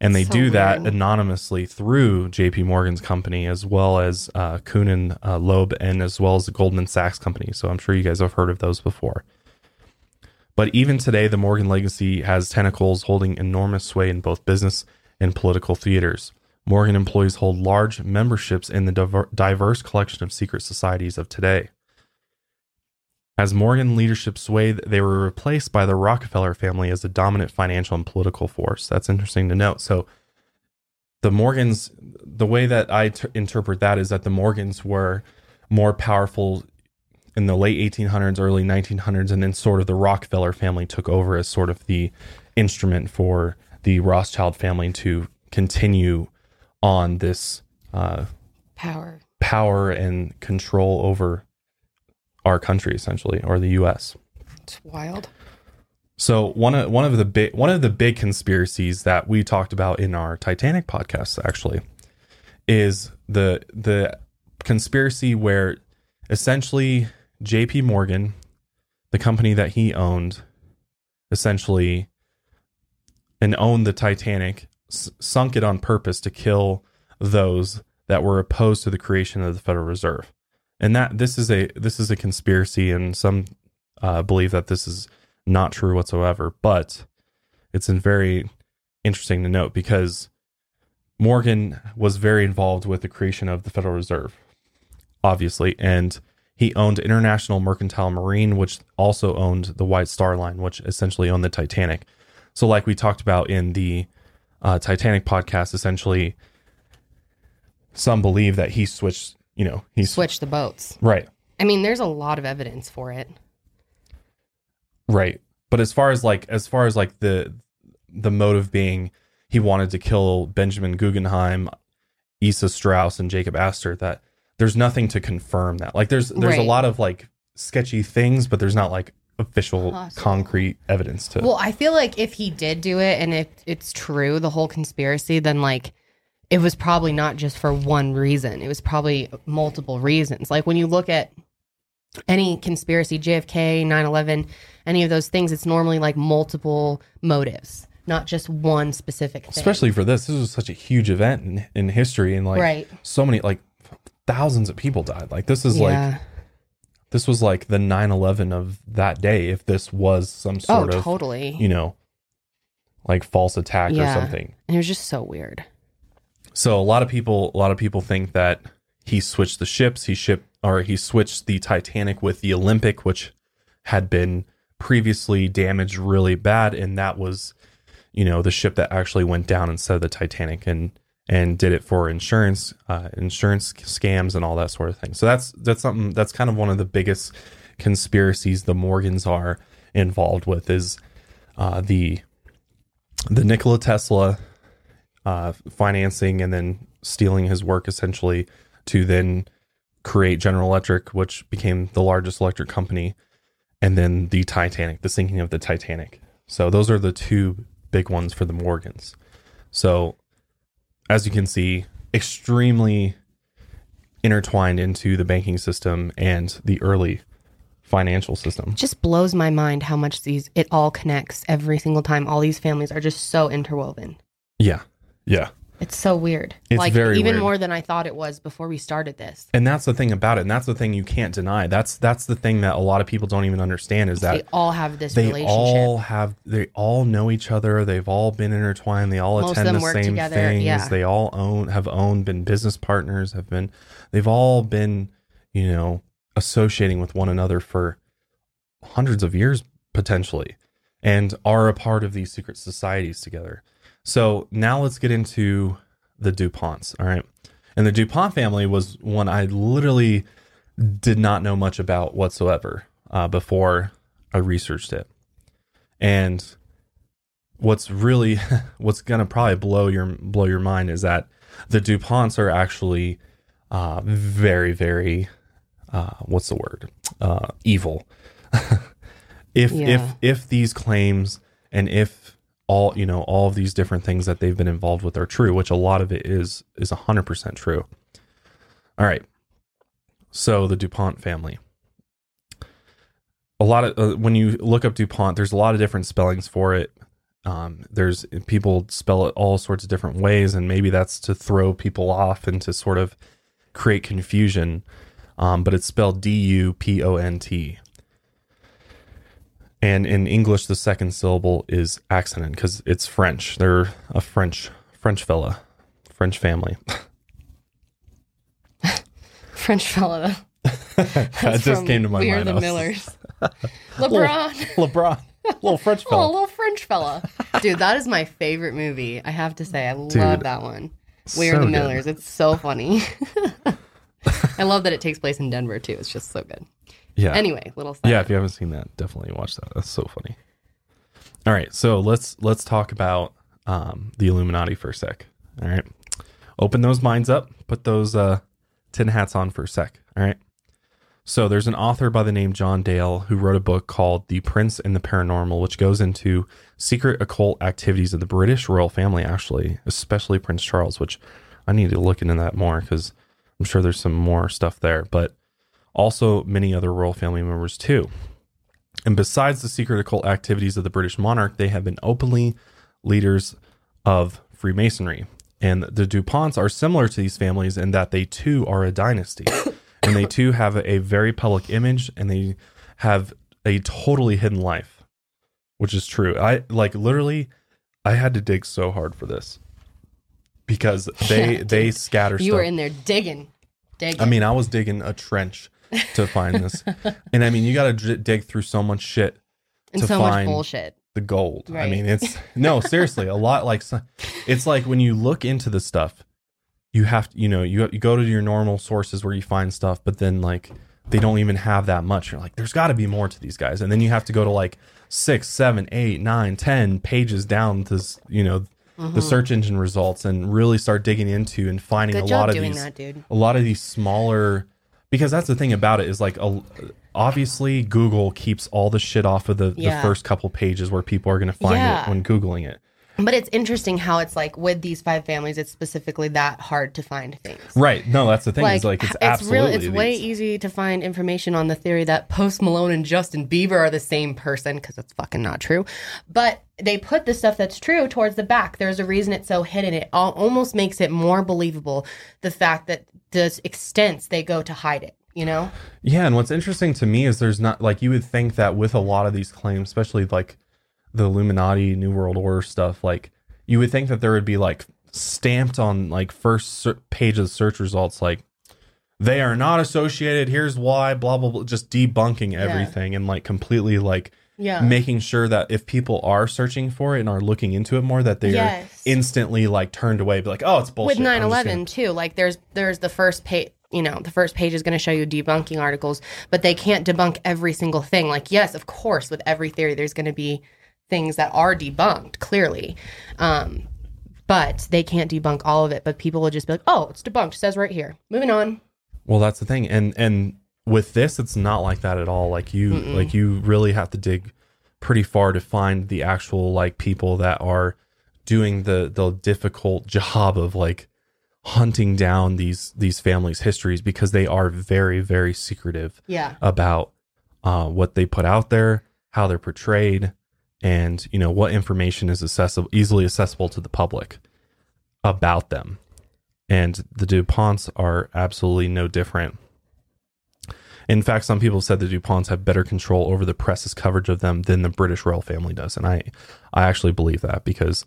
And they So do that weird. anonymously through JP Morgan's company as well as uh, Kuhn uh, Loeb and as well as the Goldman Sachs company. So I'm sure you guys have heard of those before. But even today, the Morgan legacy has tentacles holding enormous sway in both business and political theaters. Morgan employees hold large memberships in the diverse collection of secret societies of today. As Morgan leadership swayed, they were replaced by the Rockefeller family as a dominant financial and political force. That's interesting to note. So, the Morgans, the way that I interpret that is that the Morgans were more powerful in the late 1800s, early 1900s, and then sort of the Rockefeller family took over as sort of the instrument for the Rothschild family to continue on this uh, Power. power and control over our country, essentially, or the U.S. It's wild. So one of one of the big one of the big conspiracies that we talked about in our Titanic podcast actually is the the conspiracy where essentially J.P. Morgan, the company that he owned, essentially and owned the Titanic, s- sunk it on purpose to kill those that were opposed to the creation of the Federal Reserve. And that this is a this is a conspiracy, and some uh, believe that this is not true whatsoever. But it's very interesting to note because Morgan was very involved with the creation of the Federal Reserve, obviously, and he owned International Mercantile Marine, which also owned the White Star Line, which essentially owned the Titanic. So, like we talked about in the uh, Titanic podcast, essentially, some believe that he switched. You know, he Switch the boats. right, I mean, there's a lot of evidence for it. right. But as far as like, as far as like the the motive being, he wanted to kill Benjamin Guggenheim, Issa Strauss, and Jacob Astor. That there's nothing to confirm that. Like, there's there's a lot of like sketchy things, but there's not like official concrete evidence to. Well, I feel like if he did do it and if it's true, the whole conspiracy, then like it was probably not just for one reason. It was probably multiple reasons. Like when you look at any conspiracy, JFK, 9 11, any of those things, it's normally like multiple motives, not just one specific thing. especially for this this was such a huge event in, in history and like Right. so many like thousands of people died like this is like this was like the 9-11 of that day if this was some Oh, sort of totally. you know like false attack Yeah. or something And it was just so weird. so a lot of people a lot of people think that he switched the ships he shipped or he switched the titanic with the olympic which had been previously damaged really bad and that was you know the ship that actually went down instead of the titanic and and did it for insurance uh, insurance scams and all that sort of thing so that's that's something that's kind of one of the biggest conspiracies the morgans are involved with is uh, the the nikola tesla uh, financing and then stealing his work essentially to then create General Electric, which became the largest electric company, and then the Titanic, the sinking of the Titanic. So those are the two big ones for the Morgans. So as you can see, extremely intertwined into the banking system and the early financial system. It just blows my mind how much these it all connects every single time. All these families are just so interwoven. Yeah. Yeah. It's so weird. It's like very even weird. more than I thought it was before we started this. And that's the thing about it. And that's the thing you can't deny. That's that's the thing that a lot of people don't even understand is that they all have this they relationship. all have they all know each other they've all been intertwined they all Most attend the same together, things yeah. they all own have owned been business partners have been they've all been you know associating with one another for hundreds of years potentially and are a part of these secret societies together so now let's get into the duponts all right and the dupont family was one i literally did not know much about whatsoever uh, before I researched it. And what's really what's gonna probably blow your blow your mind is that the Duponts are actually uh, very very uh, what's the word uh, evil. if Yeah. if if these claims and if all you know all of these different things that they've been involved with are true, which a lot of it is is hundred percent true. All right, so the Dupont family. A lot of uh, when you look up Dupont, there's a lot of different spellings for it. Um, there's people spell it all sorts of different ways, and maybe that's to throw people off and to sort of create confusion. Um, but it's spelled D U P O N T. And in English, the second syllable is accident because it's French. They're a French French fella, French family. French fella. that just came to my we mind. are the Millers. LeBron. LeBron, little French oh, fella. Oh, little French fella. Dude, that is my favorite movie. I have to say, I love that one. We are so the good. Millers. It's so funny. I love that it takes place in Denver too. It's just so good. Yeah. Anyway, little side. yeah if you haven't seen that definitely watch that. That's so funny. All right so let's let's talk about um the illuminati for a sec. All right. Open those minds up. Put those uh tin hats on for a sec. All right. So there's an author by the name john dale who wrote a book called the prince and the paranormal which goes into secret occult activities of the british royal family actually especially prince charles which i need to look into that more because i'm sure there's some more stuff there. But also many other royal family members too. And besides the secret occult activities of the British monarch, they have been openly leaders of Freemasonry. And the DuPonts are similar to these families in that they too are a dynasty. and they too have a, very public image and they have a totally hidden life, which is true. I like literally, I had to dig so hard for this because they Yeah, they scatter You stuff. were in there digging. Digging. I mean, I was digging a trench to find this, and I mean, you got to d- dig through so much shit and to so much find bullshit. the gold. I mean, it's no seriously a lot. Like it's like when you look into the stuff, you have to, you know, you you go to your normal sources where you find stuff, but then like they don't even have that much. You're like, there's got to be more to these guys, and then you have to go to like six, seven, eight, nine, ten pages down to you know the mm-hmm. search engine results and really start digging into and finding Good a lot of these that, a lot of these smaller because that's the thing about it is like a, obviously google keeps all the shit off of the, Yeah. the first couple pages where people are going to find Yeah. it when googling it But it's interesting how it's like with these five families, it's specifically that hard to find things. right no that's the thing is like it's, it's absolutely real. It's way easy to find information on the theory that Post Malone and Justin Bieber are the same person because it's fucking not true. But they put the stuff that's true towards the back. There's a reason it's so hidden. It al- almost makes it more believable the fact that the extents they go to hide it. You know? yeah and what's interesting to me is there's not like you would think that with a lot of these claims especially like the illuminati new world order stuff like you would think that there would be like stamped on like first ser- page of the search results like they are not associated here's why blah blah blah just debunking everything and like completely like Yeah. making sure that if people are searching for it and are looking into it more that they're Yes. instantly like turned away be like oh it's bullshit. With I'm just 9-11 too like there's there's the first page you know the first page is going to show you debunking articles but they can't debunk every single thing. Like yes of course with every theory there's going to be things that are debunked clearly um but they can't debunk all of it but people will just be like oh it's debunked. It says right here. Moving on. Well, that's the thing, and and with this, it's not like that at all. Like you, like you really have to dig pretty far to find the actual like people that are doing the the difficult job of like hunting down these these families' histories because they are very very secretive yeah about uh, what they put out there, how they're portrayed, and you know what information is accessible, easily accessible to the public about them. And the Duponts are absolutely no different. In fact, some people said the Duponts have better control over the press's coverage of them than the British royal family does, and I, I actually believe that because,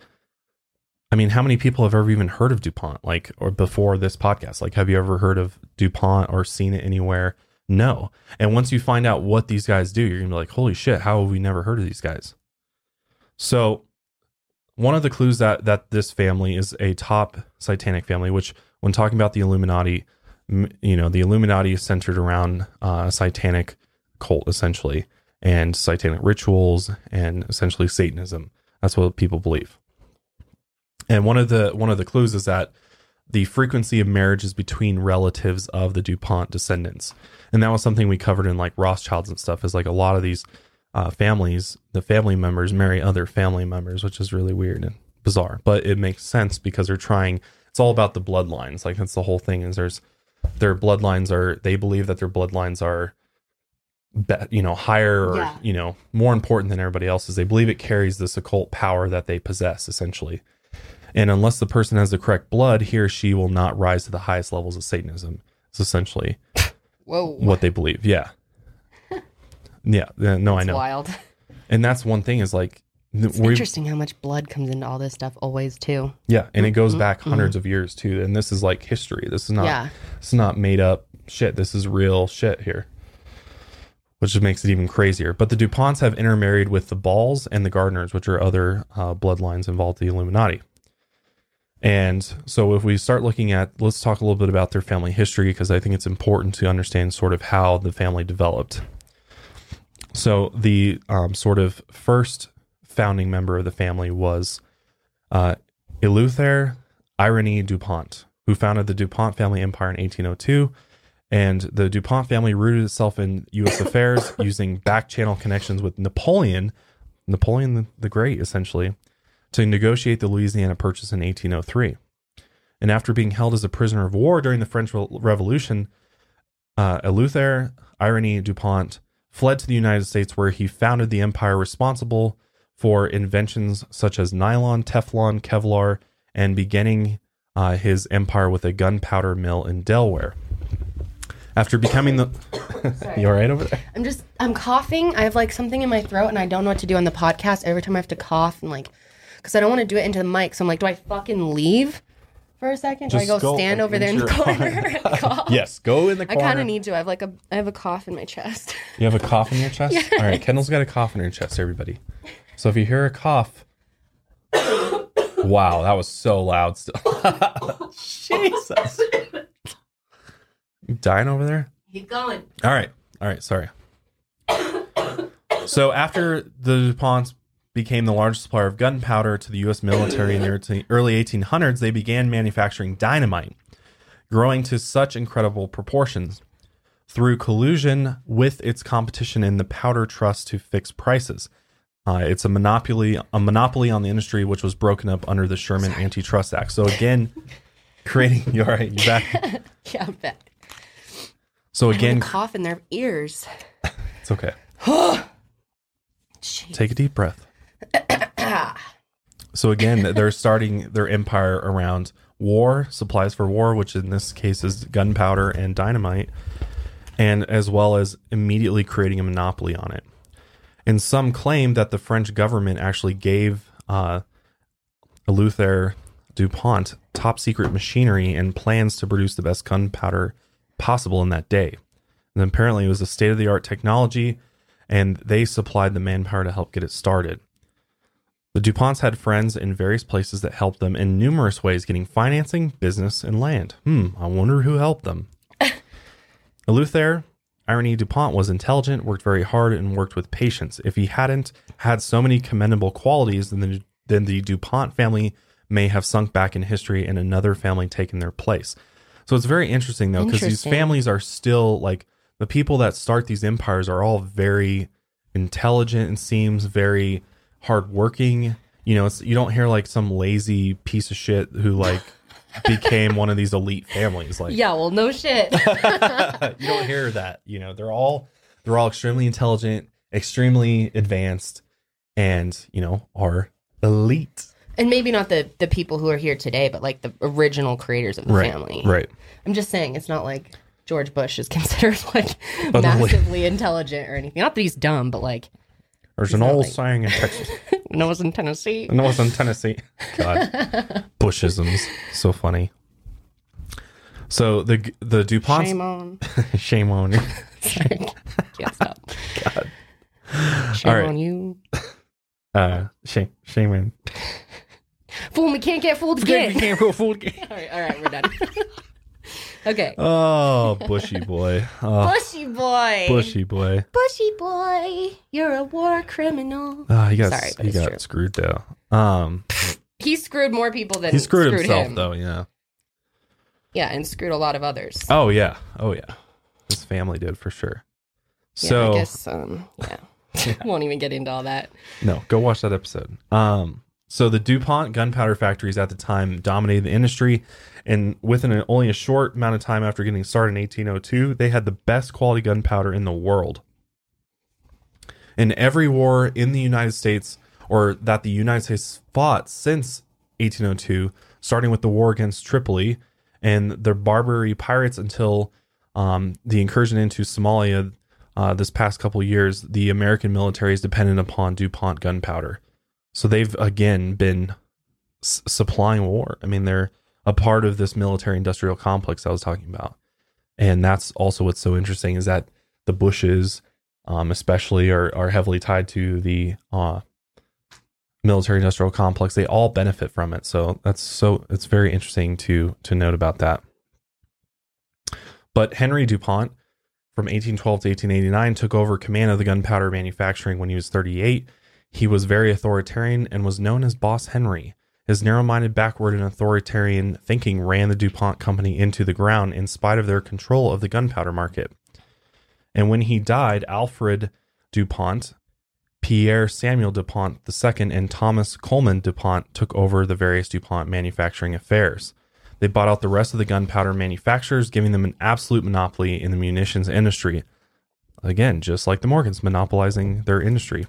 I mean, how many people have ever even heard of Dupont? Like, or before this podcast, like, have you ever heard of Dupont or seen it anywhere? No. And once you find out what these guys do, you're gonna be like, holy shit, how have we never heard of these guys? So one of the clues that that this family is a top satanic family, which when talking about the Illuminati, you know, the Illuminati is centered around uh, a satanic cult essentially, and satanic rituals, and essentially Satanism. That's what people believe. And one of the one of the clues is that the frequency of marriages between relatives of the DuPont descendants. And that was something we covered in like Rothschilds and stuff is like a lot of these uh, families, the family members marry other family members, which is really weird and bizarre. But it makes sense because they're trying. It's all about the bloodlines. Like that's the whole thing. Is there's their bloodlines are they believe that their bloodlines are be, you know higher or Yeah. you know more important than everybody else's they believe it carries this occult power that they possess essentially and unless the person has the correct blood he or she will not rise to the highest levels of satanism it's essentially Whoa. what they believe yeah yeah no i know wild. and that's one thing is like It's interesting how much blood comes into all this stuff always too. yeah and it goes back hundreds of years too and this is like history this is not Yeah. This is not made up shit. This is real shit here. Which just makes it even crazier. But the DuPonts have intermarried with the Balls and the Gardeners, which are other uh, bloodlines involved in the Illuminati. And so if we start looking at, let's talk a little bit about their family history because I think it's important to understand sort of how the family developed. So the um, sort of first founding member of the family was uh, Eleuther Irene DuPont, who founded the DuPont family empire in 1802. And the DuPont family rooted itself in U.S. affairs using back channel connections with Napoleon, Napoleon the, the Great, essentially, to negotiate the Louisiana Purchase in 1803. And after being held as a prisoner of war during the French Revolution, uh, Eleuther Irene DuPont fled to the United States, where he founded the empire responsible for inventions such as nylon, Teflon, Kevlar, and beginning uh, his empire with a gunpowder mill in Delaware. After becoming the, you all right over there? I'm just I'm coughing. I have like something in my throat and I don't know what to do on the podcast. Every time I have to cough and like because I don't want to do it into the mic. So I'm like, do I fucking leave for a second? Do I Just go go, stand over there in the corner and cough? Yes, go in the corner. I kind of need to. I have like a I have a cough in my chest. You have a cough in your chest? All right, Kendall's got a cough in her chest, everybody. So if you hear a cough, wow, that was so loud still. Jesus. You dying over there? Keep going. All right. All right. Sorry. So after the DuPonts became the largest supplier of gunpowder to the U.S. military in the early- early 1800s, they began manufacturing dynamite, growing to such incredible proportions through collusion with its competition in the powder trust to fix prices. Uh, it's a monopoly, a monopoly on the industry, which was broken up under the Sherman Antitrust Act. So again, creating. You all right? You back? Yeah, I'm back. So Again, again, cough in their ears. it's okay. Take a deep breath. so again, they're starting their empire around war, supplies for war, which in this case is gunpowder and dynamite, and as well as immediately creating a monopoly on it. And some claim that the French government actually gave uh, Eleuther DuPont top secret machinery and plans to produce the best gunpowder possible in that day. And apparently, it was a state of the art technology, and they supplied the manpower to help get it started. The DuPonts had friends in various places that helped them in numerous ways getting financing, business, and land. Hmm, I wonder who helped them. Eleuther, Irony DuPont was intelligent, worked very hard, and worked with patience. If he hadn't had so many commendable qualities, then the, then the DuPont family may have sunk back in history and another family taken their place. So it's very interesting, though, because these families are still like the people that start these empires are all very intelligent and seems very hardworking. You know, it's, you don't hear like some lazy piece of shit who like became one of these elite families. Like, Yeah, well, no shit. you don't hear that. You know, they're all they're all extremely intelligent, extremely advanced, and you know are elite. and maybe not the the people who are here today, but like the original creators of the family. Right. I'm just saying it's not like George Bush is considered like massively intelligent or anything. Not that he's dumb, but like There's an old like- saying in Texas. no, it's in Tennessee. No, it's in Tennessee. God, Bushisms, so funny. So the the Duponts, Shame on. shame on you. Sorry, can't stop. God. Shame All right. on you. Uh, shame, shame on. Fool me, can't get fooled again. We can't go fool again. all right, all right, we're done. Okay. Oh, bushy boy. Oh, Bushy boy. bushy boy. Bushy boy. You're a war criminal. Oh, he got Sorry, but he it's got true. screwed though. Um, He screwed more people than he screwed, himself him. though. Yeah. Yeah, and screwed a lot of others. Oh yeah. Oh yeah. His family did for sure. Yeah, So I guess um yeah. Won't even get into all that. No, go watch that episode. Um, so the DuPont gunpowder factories at the time dominated the industry, and within a, only a short amount of time after getting started in 1802, they had the best quality gunpowder in the world. In every war in the United States, or that the United States fought since 1802, starting with the war against Tripoli and the Barbary pirates until um, the incursion into Somalia uh, this past couple years, the American military is dependent upon DuPont gunpowder. So they've again been s- supplying war. I mean, they're a part of this military industrial complex I was talking about. And that's also what's so interesting is that the Bushes, um, especially, are, are heavily tied to the uh, military industrial complex. They all benefit from it. So that's so it's very interesting to to note about that. But Henry DuPont from 1812 to 1889 took over command of the gunpowder manufacturing when he was 38. He was very authoritarian and was known as Boss Henry. His narrow minded, backward, and authoritarian thinking ran the DuPont company into the ground in spite of their control of the gunpowder market. And when he died, Alfred DuPont, Pierre Samuel DuPont II, and Thomas Coleman DuPont took over the various DuPont manufacturing affairs. They bought out the rest of the gunpowder manufacturers, giving them an absolute monopoly in the munitions industry. Again, just like the Morgans monopolizing their industry.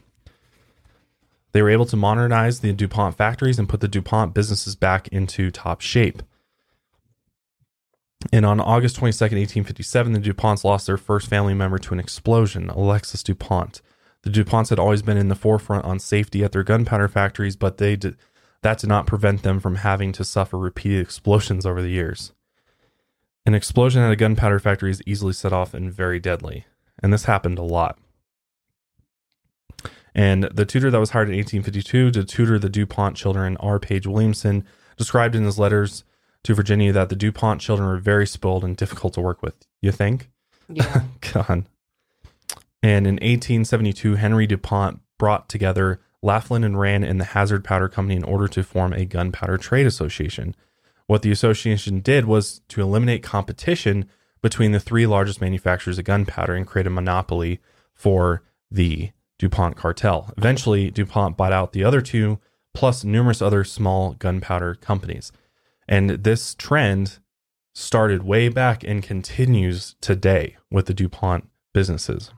They were able to modernize the DuPont factories and put the DuPont businesses back into top shape. And on August 22nd, 1857, the DuPonts lost their first family member to an explosion, Alexis DuPont. The DuPonts had always been in the forefront on safety at their gunpowder factories, but they did, that did not prevent them from having to suffer repeated explosions over the years. An explosion at a gunpowder factory is easily set off and very deadly, and this happened a lot. And the tutor that was hired in 1852 to tutor the DuPont children, R. Page Williamson, described in his letters to Virginia that the DuPont children were very spoiled and difficult to work with. You think? Yeah. God. And in 1872, Henry DuPont brought together Laflin and Rand and the Hazard Powder Company in order to form a gunpowder trade association. What the association did was to eliminate competition between the three largest manufacturers of gunpowder and create a monopoly for the DuPont cartel. Eventually, DuPont bought out the other two, plus numerous other small gunpowder companies. And this trend started way back and continues today with the DuPont businesses.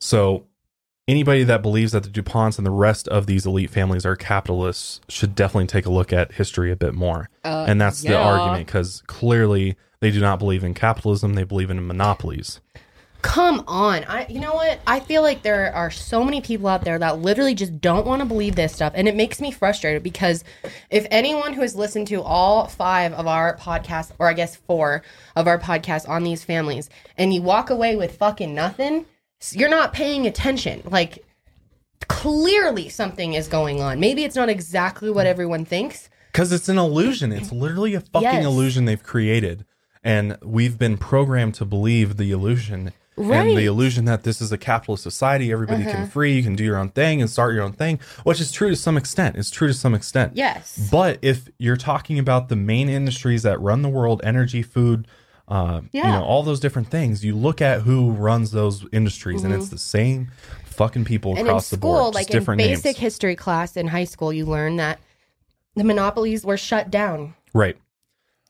So, anybody that believes that the DuPonts and the rest of these elite families are capitalists should definitely take a look at history a bit more. Uh, and that's the argument because clearly they do not believe in capitalism, they believe in monopolies. Come on. I you know what? I feel like there are so many people out there that literally just don't want to believe this stuff and it makes me frustrated because if anyone who has listened to all 5 of our podcasts or I guess 4 of our podcasts on these families and you walk away with fucking nothing, you're not paying attention. Like clearly something is going on. Maybe it's not exactly what everyone thinks. Because it's an illusion. It's literally a fucking Yes. illusion they've created. And we've been programmed to believe the illusion. And Right. Uh-huh. the illusion that this is a capitalist society, everybody can free, you can do your own thing and start your own thing, which is true to some extent. It's true to some extent. Yes. But if you're talking about the main industries that run the world, energy, food, uh, you Yeah. know, all those different things, you look at who runs those industries, and it's the same fucking people Mm-hmm. And across in the school, board, like in basic names. history class in high school, you learn that the monopolies were shut down. Right.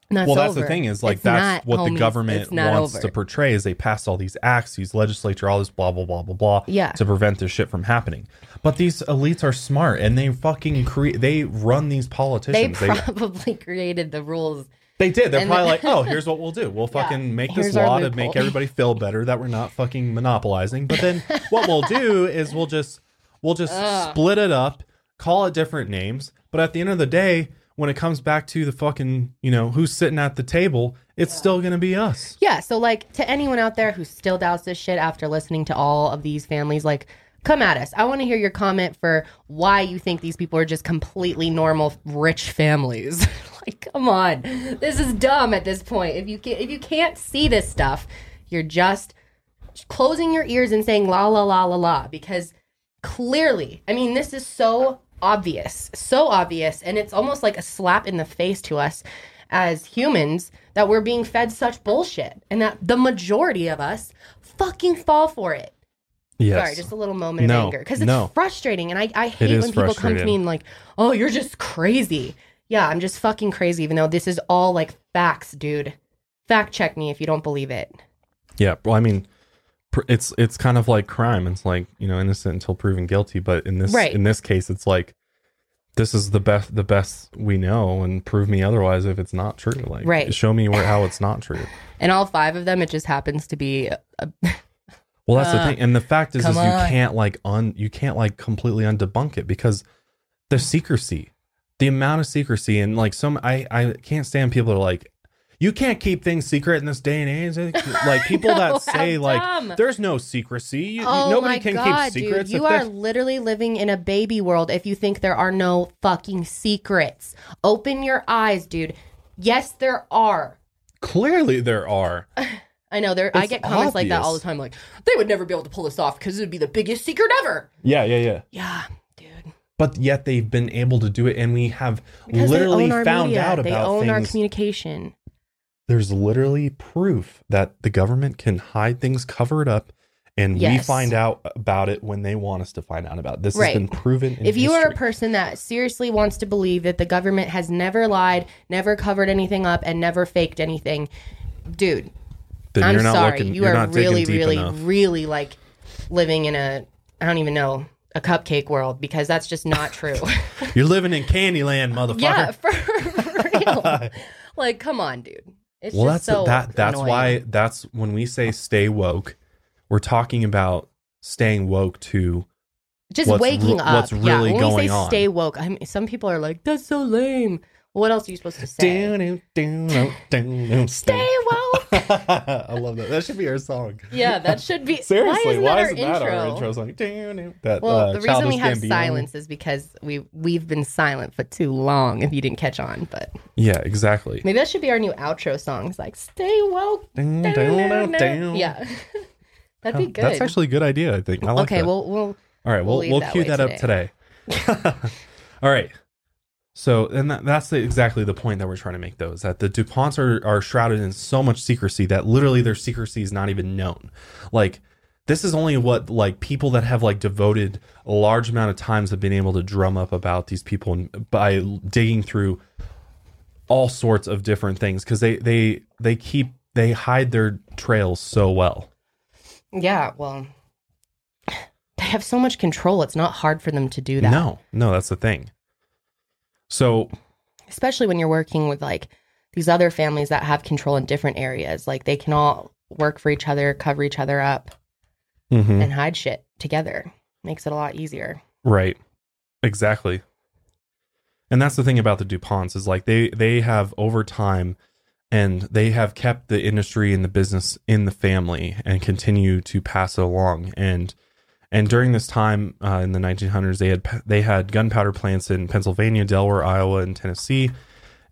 That's well, that's the thing is like It's that's not, what the government wants over. to portray is they passed all these acts, these legislature, all this blah blah blah blah blah, Yeah. to prevent this shit from happening. But these elites are smart and they fucking create. They run these politicians. They, probably created the rules. they did. They're probably like, oh, here's what we'll do. We'll fucking make this law to make everybody feel better that we're not fucking monopolizing. But then what we'll do is we'll just we'll just split it up, call it different names. But at the end of the day, when it comes back to the fucking you know who's sitting at the table, it's still gonna be us. Yeah. So, like, to anyone out there who still doubts this shit after listening to all of these families, like, come at us. I want to hear your comment for why you think these people are just completely normal, rich families. like, come on, this is dumb at this point. If you can, if you can't see this stuff, you're just closing your ears and saying la la la la la because clearly, I mean, this is so obvious, so obvious, and it's almost like a slap in the face to us as humans that we're being fed such bullshit and that the majority of us fucking fall for it. Yes. Sorry, just a little moment No, of anger because it's no. frustrating, and I, I hate when people come to me and like, "Oh, you're just crazy." Yeah, I'm just fucking crazy. Even though this is all like facts, dude. Fact check me if you don't believe it. Yeah. Well, I mean, it's it's kind of like crime. It's like you know, innocent until proven guilty. But in this Right. in this case, it's like this is the best the best we know, and prove me otherwise if it's not true. Like, Right. show me where how it's not true. And all five of them, it just happens to be. A, a- Well, that's the Uh, thing, and the fact is, is you on. can't like un you can't like completely undebunk it because the secrecy, the amount of secrecy, and like some I I can't stand people that are like. You can't keep things secret in this day and age. Like people know, that say, like, dumb. there's no secrecy. You, oh nobody my can god, keep secrets. dude! You are literally living in a baby world if you think there are no fucking secrets. Open your eyes, dude. Yes, there are. Clearly, there are. I know there. I get comments like that all the time. Like they would never be able to pull this off because it would be the biggest secret ever. Yeah, yeah, yeah. Yeah, dude. But yet they've been able to do it, and we have Because literally they found media. out they about own our communication. There's literally proof that the government can hide things, cover it up, and we find out about it when they want us to find out about it. This Right. has been proven. In if you are a person that seriously wants to believe that the government has never lied, never covered anything up, and never faked anything, dude, then I'm sorry. looking. you are really, really, enough. really like living in a I don't even know a cupcake world because that's just not true. You're living in Candyland, motherfucker. yeah, for real. like, come on, dude. It's well, just that's so that. That's annoying. why. That's when we say stay woke. We're talking about staying woke to just waking re- up. what's yeah, really when we going say on. stay woke, I mean, some people are like, "That's so lame." What else are you supposed to say? Stay Stay woke. I love that. That should be our song. yeah, that should be. Seriously, why isn't isn't that that our our intro? intro song? That, Well, uh, the reason we have Gambino. silence is because we we've been silent for too long. If you didn't catch on, but Yeah, exactly. maybe that should be our new outro song. It's like "Stay woke." Dun, dun, dun. Yeah, that'd be good. That's actually a good idea. I think. I like okay. that. Well, we'll All right, we'll we'll we'll that cue that up today. All right. So, and that, that's the, exactly the point that we're trying to make, though, is that the DuPonts are, are shrouded in so much secrecy that literally their secrecy is not even known. Like, this is only what, like, people that have, like, devoted a large amount of times have been able to drum up about these people and by digging through all sorts of different things because they, they, they keep, they hide their trails so well. Yeah, well, they have so much control. It's not hard for them to do that. No, no, that's the thing. So, Especially when you're working with like these other families that have control in different areas. Like they can all work for each other, cover each other up, mhm. and hide shit together. Makes it a lot easier. Right. Exactly. And that's the thing about the DuPonts is like they they have over time and they have kept the industry and the business in the family and continue to pass it along and and during this time uh, in the 1900s they had they had gunpowder plants in Pennsylvania, Delaware, Iowa and Tennessee.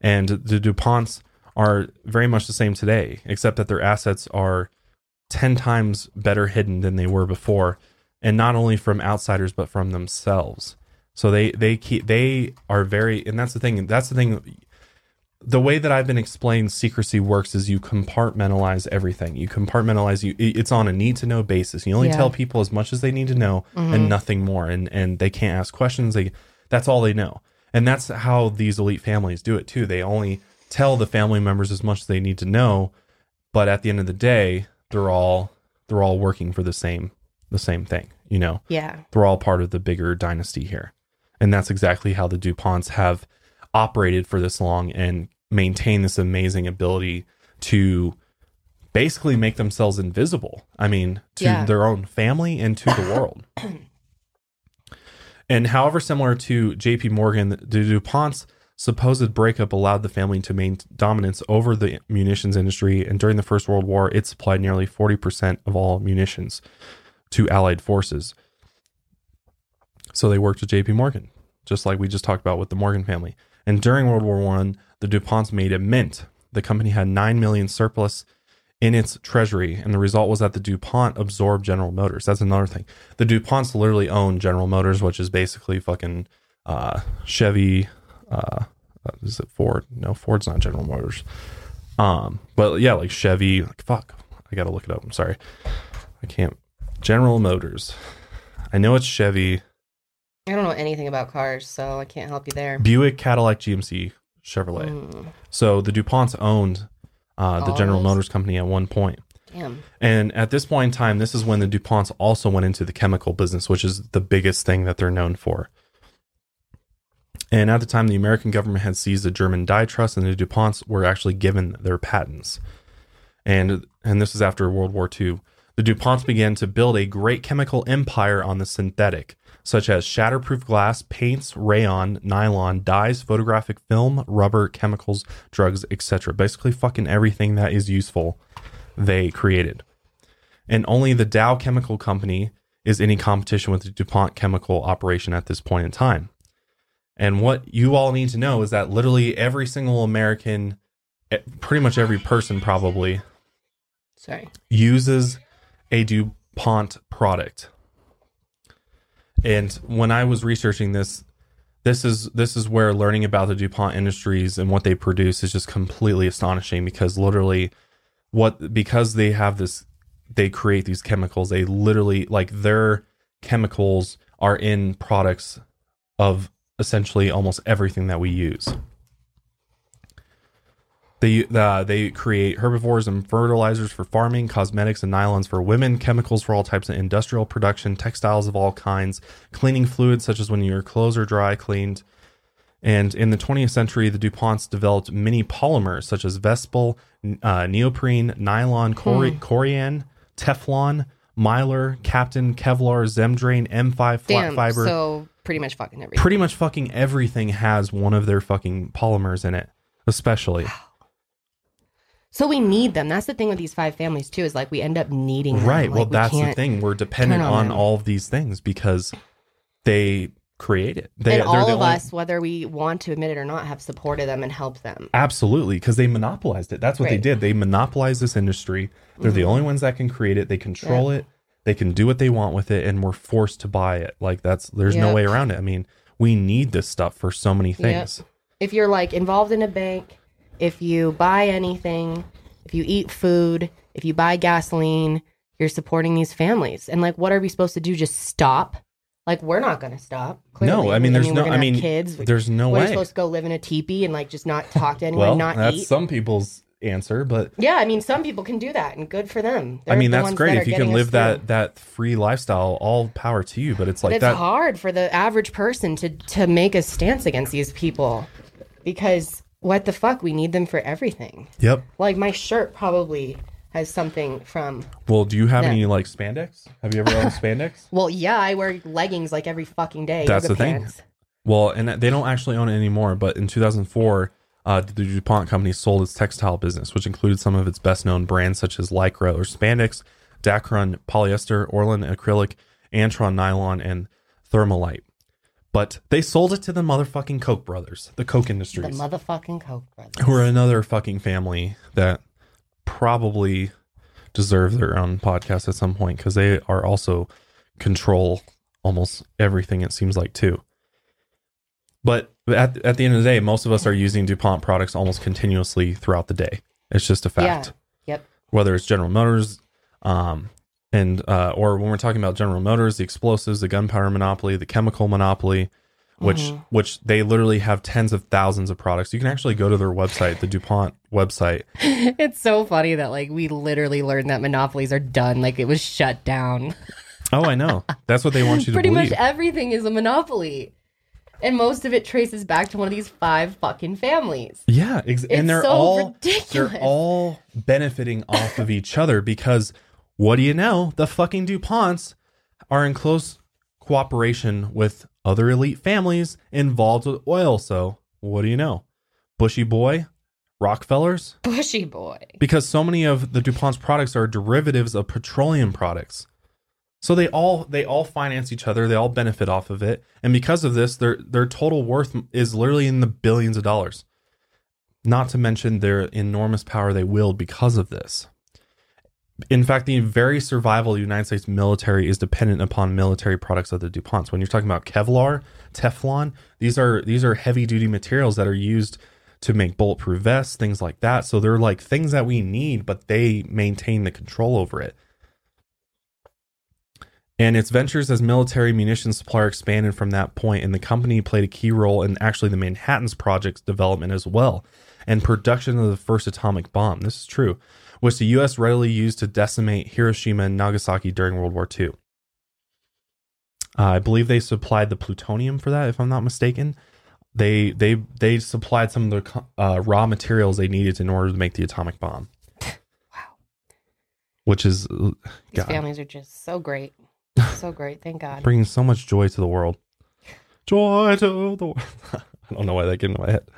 And the DuPonts are very much the same today except that their assets are 10 times better hidden than they were before. And not only from outsiders but from themselves. So they they keep they are very and that's the thing that's the thing the way that i've been explained secrecy works is you compartmentalize everything. You compartmentalize you it- it's on a need to know basis. You only Yeah. tell people as much as they need to know and mm-hmm. nothing more and and they can't ask questions. They that's all they know. And that's how these elite families do it too. They only tell the family members as much as they need to know but at the end of the day they're all they're all working for the same the same thing you know? Yeah. they're all part of the bigger dynasty here. And that's exactly how the duponts have operated for this long and maintain this amazing ability to basically make themselves invisible i mean to Yeah. their own family and to the world and however similar to jp morgan the duponts supposed breakup allowed the family to maintain dominance over the munitions industry and during the first world war it supplied nearly 40% of all munitions to allied forces so they worked with JP Morgan, just like we just talked about with the Morgan family. And during World War One, the DuPonts made a mint. The company had nine million surplus in its treasury, and the result was that the DuPont absorbed General Motors. That's another thing. The DuPonts literally own General Motors, which is basically fucking uh, Chevy. Uh, uh, is it Ford? No, Ford's not General Motors. Um, but yeah, like Chevy. Like, fuck, I gotta look it up. I'm sorry, I can't General Motors. I know it's Chevy, I don't know anything about cars, so I can't help you there. Buick, Cadillac, GMC, Chevrolet. Mm, So the DuPonts owned uh, the All General. Motors company at one point. damn. And at this point in time, this is when the DuPonts also went into the chemical business, which is the biggest thing that they're known for. And at the time, the American government had seized the German dye trust, and the DuPonts were actually given their patents. And and this is after World War II. The DuPonts began to build a great chemical empire on the synthetic, such as shatterproof glass, paints, rayon, nylon, dyes, photographic film, rubber, chemicals, drugs, etc. Basically, fucking everything that is useful they created. And only the Dow Chemical Company is any competition with the DuPont chemical operation at this point in time. And what you all need to know is that literally every single American, eh, pretty much every person probably, Sorry. uses a DuPont product. And when I was researching this, this is this is where learning about the DuPont industries and what they produce is just completely astonishing because literally what because they have this they create these chemicals, they literally like their chemicals are in products of essentially almost everything that we use. They uh, they create herbivores and fertilizers for farming, cosmetics and nylons for women, chemicals for all types of industrial production, textiles of all kinds, cleaning fluids such as when your clothes are dry cleaned. And in the 20th century, the DuPonts developed many polymers such as Vespel, uh, neoprene, nylon, cori- corian, Teflon, Mylar, Kapton, Kevlar, Zemdrain, M5 flat Damn. fiber So pretty much fucking everything. pretty much fucking everything has one of their fucking polymers in it, especially. So we need them. That's the thing with these five families too. Is like we end up needing them. Right. Like, well, we that's the thing. We're dependent on on all of these things because they create it. They, and they're all the of only- us, whether we want to admit it or not, have supported them and helped them. Absolutely, because they monopolized it. That's what they did. They monopolized this industry. They're the mm-hmm. only ones that can create it. They control it. They can do what they want with it, and we're forced to buy it. Like that's there's no way around it. I mean, we need this stuff for so many things. If you're like involved in a bank, if you buy anything, if you eat food, if you buy gasoline, you're supporting these families. And like, what are we supposed to do? Just stop? Like, we're not going to stop. No. I mean, there's we're no. I mean, kids. there's no way. We're supposed to go live in a teepee and like just not talk to anyone, well, not that's eat. some people's answer, but Yeah, I mean, some people can do that, and good for them. I They're mean, the that's great that if you can live through. that that free lifestyle. All power to you, but it's But like it's that. hard for the average person to to make a stance against these people because what the fuck? We need them for everything. Yep. Like my shirt probably has something from. Well, do you have Yeah. any like spandex? Have you ever owned spandex? Well, yeah, I wear leggings like every fucking day. That's the thing. Well, and they don't actually own it anymore. But in 2004, uh, the DuPont company sold its textile business, which included some of its best known brands such as Lycra or spandex, Dacron polyester, Orlon acrylic, Antron nylon, and Thermolite. But they sold it to the motherfucking Koch brothers, the Koch Industries, the motherfucking Koch brothers, who are another fucking family that probably deserve their own podcast at some point because they are also control almost everything it seems like too. But at, at the end of the day most of us are using dupont products almost continuously throughout the day. It's just a fact. Yeah. Yep. whether it's general motors um and uh or when we're talking about general motors the explosives the gunpowder monopoly the chemical monopoly which Mm-hmm. which they literally have tens of thousands of products you can actually go to their website the dupont website It's so funny that like we literally learned that monopolies are done. Like it was shut down. oh i know that's what they want you to do. Pretty believe much everything is a monopoly. And most of it traces back to one of these five fucking families. Yeah, ex- and they're so all ridiculous. they're all benefiting off of each other because what do you know? The fucking DuPonts are in close cooperation with other elite families involved with oil. So what do you know? Bushy boy, Rockefellers, Bushy boy. because so many of the DuPont's products are derivatives of petroleum products. So they all they all finance each other, they all benefit off of it. And because of this, their their total worth is literally in the billions of dollars. Not to mention their enormous power they wield because of this. In fact, the very survival of the United States military is dependent upon military products of the DuPonts. When you're talking about Kevlar, Teflon, these are these are heavy duty materials that are used to make bulletproof vests, things like that. So they're like things that we need, but they maintain the control over it. And its ventures as military munitions supplier expanded from that point, and the company played a key role in actually the Manhattan's project's development as well, and production of the first atomic bomb. This is true, which the U.S. readily used to decimate Hiroshima and Nagasaki during World War II. Uh, I believe they supplied the plutonium for that, if I'm not mistaken. They they they supplied some of the uh, raw materials they needed in order to make the atomic bomb. Wow. Which is uh, These God. families are just so great. So great. Thank God. bringing so much joy to the world. Joy to the world. I don't know why that came to my head.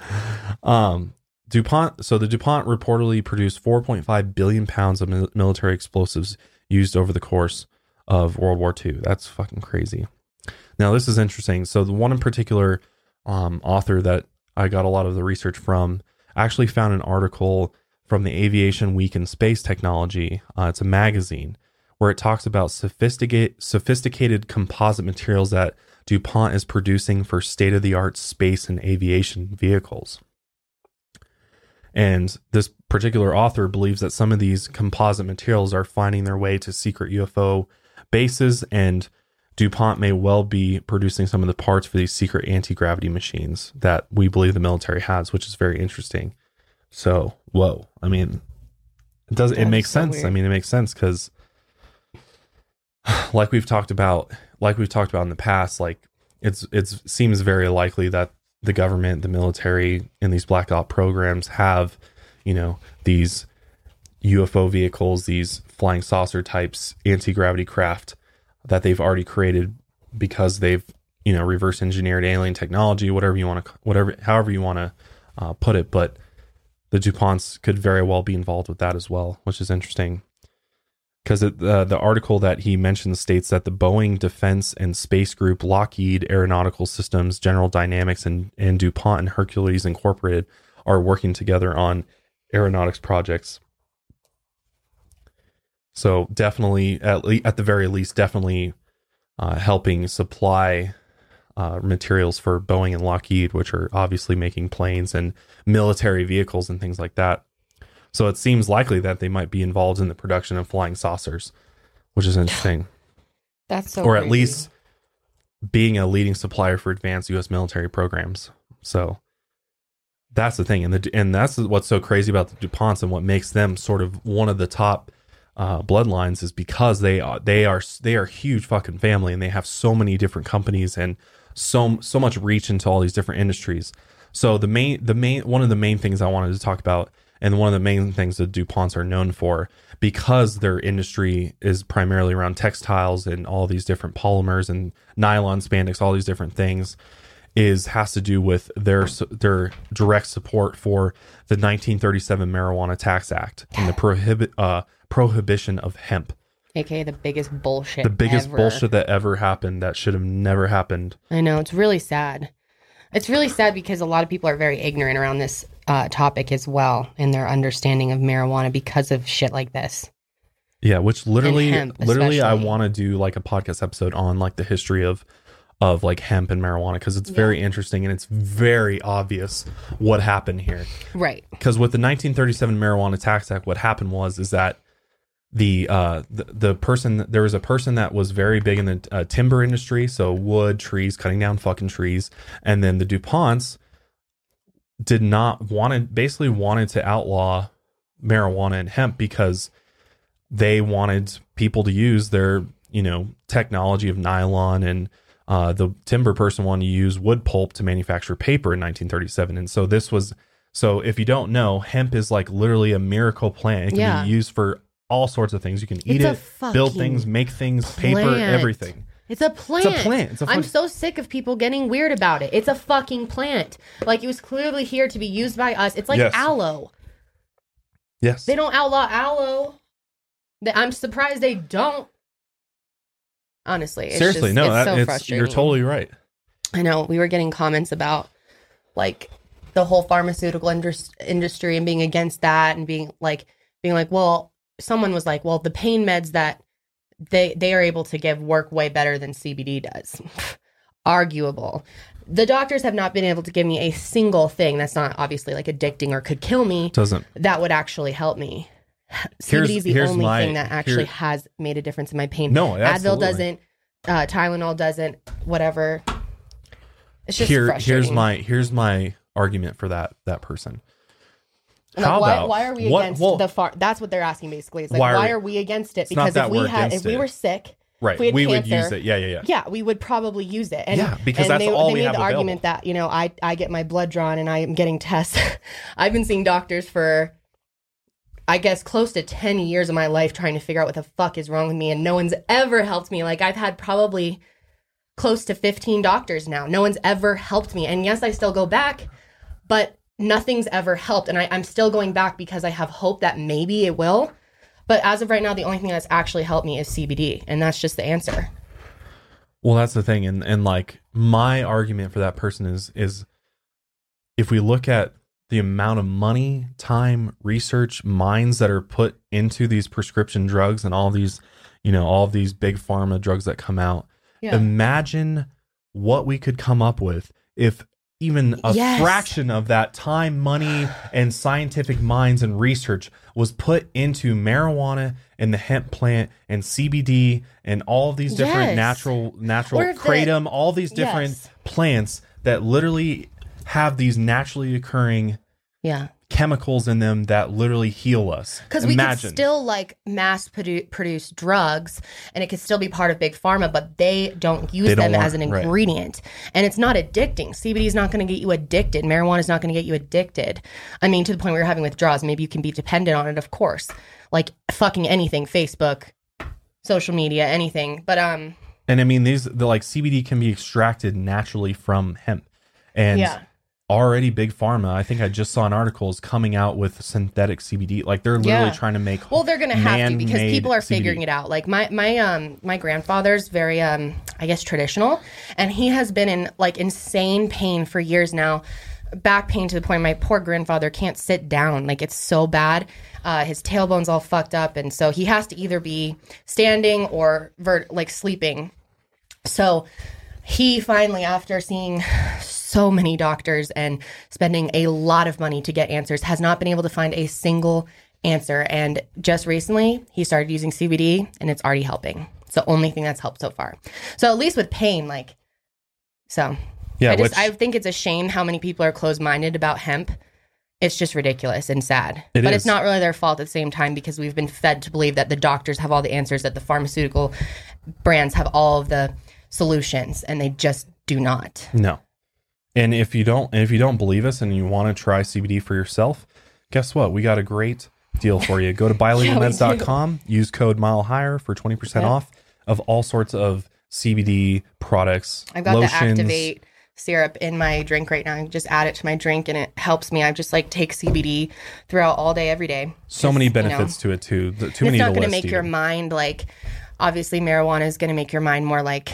Um, DuPont. So the DuPont reportedly produced 4.5 billion pounds of military explosives used over the course of World War II. That's fucking crazy. Now this is interesting. So the one in particular um, author that I got a lot of the research from actually found an article from the Aviation Week in Space Technology. Uh, it's a magazine where it talks about sophisticated sophisticated composite materials that DuPont is producing for state of the art space and aviation vehicles. And this particular author believes that some of these composite materials are finding their way to secret UFO bases, and DuPont may well be producing some of the parts for these secret anti gravity machines that we believe the military has, which is very interesting. So, whoa. I mean, it does, it makes so sense. I mean, it makes sense because like we've talked about like we've talked about in the past like it's it's seems very likely that the government the military and these black ops programs have you know these UFO vehicles these flying saucer types anti-gravity craft that they've already created because they've you know reverse engineered alien technology whatever you want to whatever however you want to uh, put it. But the DuPonts could very well be involved with that as well which is interesting because uh, the article that he mentions states that the Boeing Defense and Space Group, Lockheed Aeronautical Systems, General Dynamics, and, and DuPont and Hercules Incorporated are working together on aeronautics projects. So definitely, at, le- at the very least, definitely uh, helping supply uh, materials for Boeing and Lockheed, which are obviously making planes and military vehicles and things like that. So it seems likely that they might be involved in the production of flying saucers, which is interesting. That's so. or at least being a leading supplier for advanced U.S. military programs. So that's the thing, and the and that's what's so crazy about the Duponts and what makes them sort of one of the top uh, bloodlines is because they are they are they are huge fucking family, and they have so many different companies and so so much reach into all these different industries. So the main the main one of the main things I wanted to talk about and one of the main things that DuPonts are known for because their industry is primarily around textiles and all these different polymers and nylon spandex all these different things is has to do with their their direct support for the 1937 marijuana tax act and the prohibit uh, prohibition of hemp aka the biggest bullshit. the biggest ever. bullshit that ever happened that should have never happened I know it's really sad. It's really sad because a lot of people are very ignorant around this uh, topic as well in their understanding of marijuana because of shit like this. Yeah, which literally, hemp, literally, I want to do like a podcast episode on like the history of of like hemp and marijuana because it's very interesting and it's very obvious what happened here. Right. Because with the 1937 Marijuana Tax Act, what happened was is that the uh the, the person there was a person that was very big in the uh, timber industry, so wood, trees, cutting down fucking trees, and then the Duponts did not wanted basically wanted to outlaw marijuana and hemp because they wanted people to use their you know technology of nylon and uh, the timber person wanted to use wood pulp to manufacture paper in 1937 and so this was so if you don't know hemp is like literally a miracle plant. It can Yeah. be used for all sorts of things. You can eat It's it build things make things paper everything It's a plant. It's a plant. It's a I'm so sick of people getting weird about it. It's a fucking plant. Like it was clearly here to be used by us. It's like Yes. aloe. yes They don't outlaw aloe. I'm surprised they don't. Honestly, it's seriously just- no it's that, so it's, frustrating. you're totally right I know we were getting comments about like the whole pharmaceutical indus- industry and being against that and being like being like, well, someone was like, well, the pain meds that they they are able to give work way better than CBD does. Arguable. The doctors have not been able to give me a single thing that's not obviously like addicting or could kill me doesn't that would actually help me. Here's- CBD is the only my- thing that actually here- has made a difference in my pain. No, Advil doesn't. uh, Tylenol doesn't. Whatever. It's just Here, here's my here's my argument for that that person. How why, about why are we what- against well, the farm? That's what they're asking basically. It's like Why why are are, we- against it? Because if we had, if we were sick, Right, if we, had we would cancer, use it. Yeah, yeah, yeah. yeah, we would probably use it. And, Yeah, because and that's they, all they we made have the argument that you know I I get my blood drawn and I am getting tests. I've been seeing doctors for I guess close to 10 years of my life trying to figure out what the fuck is wrong with me and no one's ever helped me. Like I've had probably close to 15 doctors now. No one's ever helped me. And yes, I still go back, but nothing's ever helped. And I, I'm still going back because I have hope that maybe it will. But as of right now, the only thing that's actually helped me is CBD. And that's just the answer. Well, that's the thing, and and like my argument for that person is is if we look at the amount of money, time, research, minds that are put into these prescription drugs and all these, you know, all of these big pharma drugs that come out, Yeah. imagine what we could come up with if even a Yes. fraction of that time, money, and scientific minds and research was put into marijuana and the hemp plant and CBD and all of these different Yes. natural natural Or if the- kratom, all these different Yes. plants that literally have these naturally occurring Yeah. Chemicals in them that literally heal us. Because we could still like mass produ- produce drugs and it could still be part of big pharma, but they don't use They don't them want- as an right. ingredient. And it's not addicting. CBD is not going to get you addicted. Marijuana is not going to get you addicted. I mean, to the point where you're having withdrawals, maybe you can be dependent on it, of course. Like fucking anything, Facebook, social media, anything. But um, And I mean, these the like CBD can be extracted naturally from hemp, and Yeah. Already big pharma. I think I just saw an article is coming out with synthetic CBD. Like they're literally Yeah. trying to make. Well, they're gonna have to because people are CBD. figuring it out. Like my my um my grandfather's very um I guess traditional, and he has been in like insane pain for years now, back pain to the point my poor grandfather can't sit down. Like it's so bad. Uh, his tailbone's all fucked up, and so he has to either be standing or vert like sleeping. So he finally, after seeing so many doctors and spending a lot of money to get answers, has not been able to find a single answer. And just recently, he started using CBD and it's already helping. It's the only thing that's helped so far. So at least with pain, like, so Yeah, I just which I think it's a shame how many people are closed minded about hemp. It's just ridiculous and sad. It but is. it's not really their fault at the same time because we've been fed to believe that the doctors have all the answers, that the pharmaceutical brands have all of the solutions, and they just do not. no. And if you don't, if you don't believe us, and you want to try CBD for yourself, guess what? We got a great deal for you. Go to buylegalmeds.com, use code mile higher for twenty percent Yeah. off of all sorts of CBD products. I've got lotions. the Activate syrup in my drink right now. I just add it to my drink, and it helps me. I just like take CBD throughout all day, every day. So many you know. benefits to it too. The, too And many it's not going to make your mind like obviously marijuana is going to make your mind more like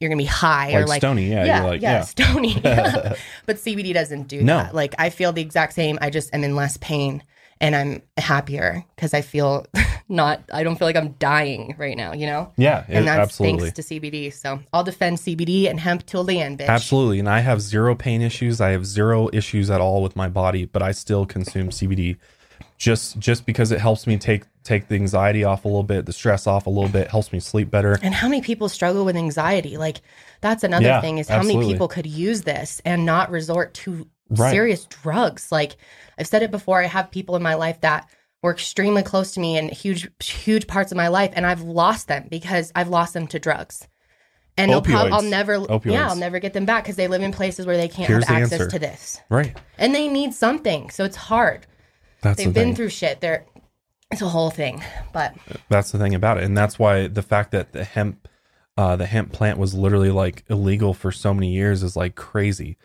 you're going to be high or Like like stony, yeah, yeah you're like, yeah, yeah. stony but cbd doesn't do No. that like i feel the exact same i just am in less pain and i'm happier because i feel not i don't feel like i'm dying right now you know Yeah, and that's absolutely. thanks to cbd so i'll defend cbd and hemp till the end bitch Absolutely. And I have zero pain issues. I have zero issues at all with my body, but I still consume CBD just just because it helps me take take the anxiety off a little bit, the stress off a little bit, helps me sleep better. And how many people struggle with anxiety? Like that's another Yeah, thing is how absolutely. many people could use this and not resort to Right. serious drugs. Like I've said it before, I have people in my life that were extremely close to me in huge huge parts of my life and I've lost them because I've lost them to drugs. And prob- I'll never Opioids. yeah, I'll never get them back because they live in places where they can't Here's have access answer. to this. Right. And they need something. So it's hard. That's They've the been thing. through shit. They're it's a whole thing. But That's the thing about it. And that's why the fact that the hemp uh the hemp plant was literally like illegal for so many years is like crazy.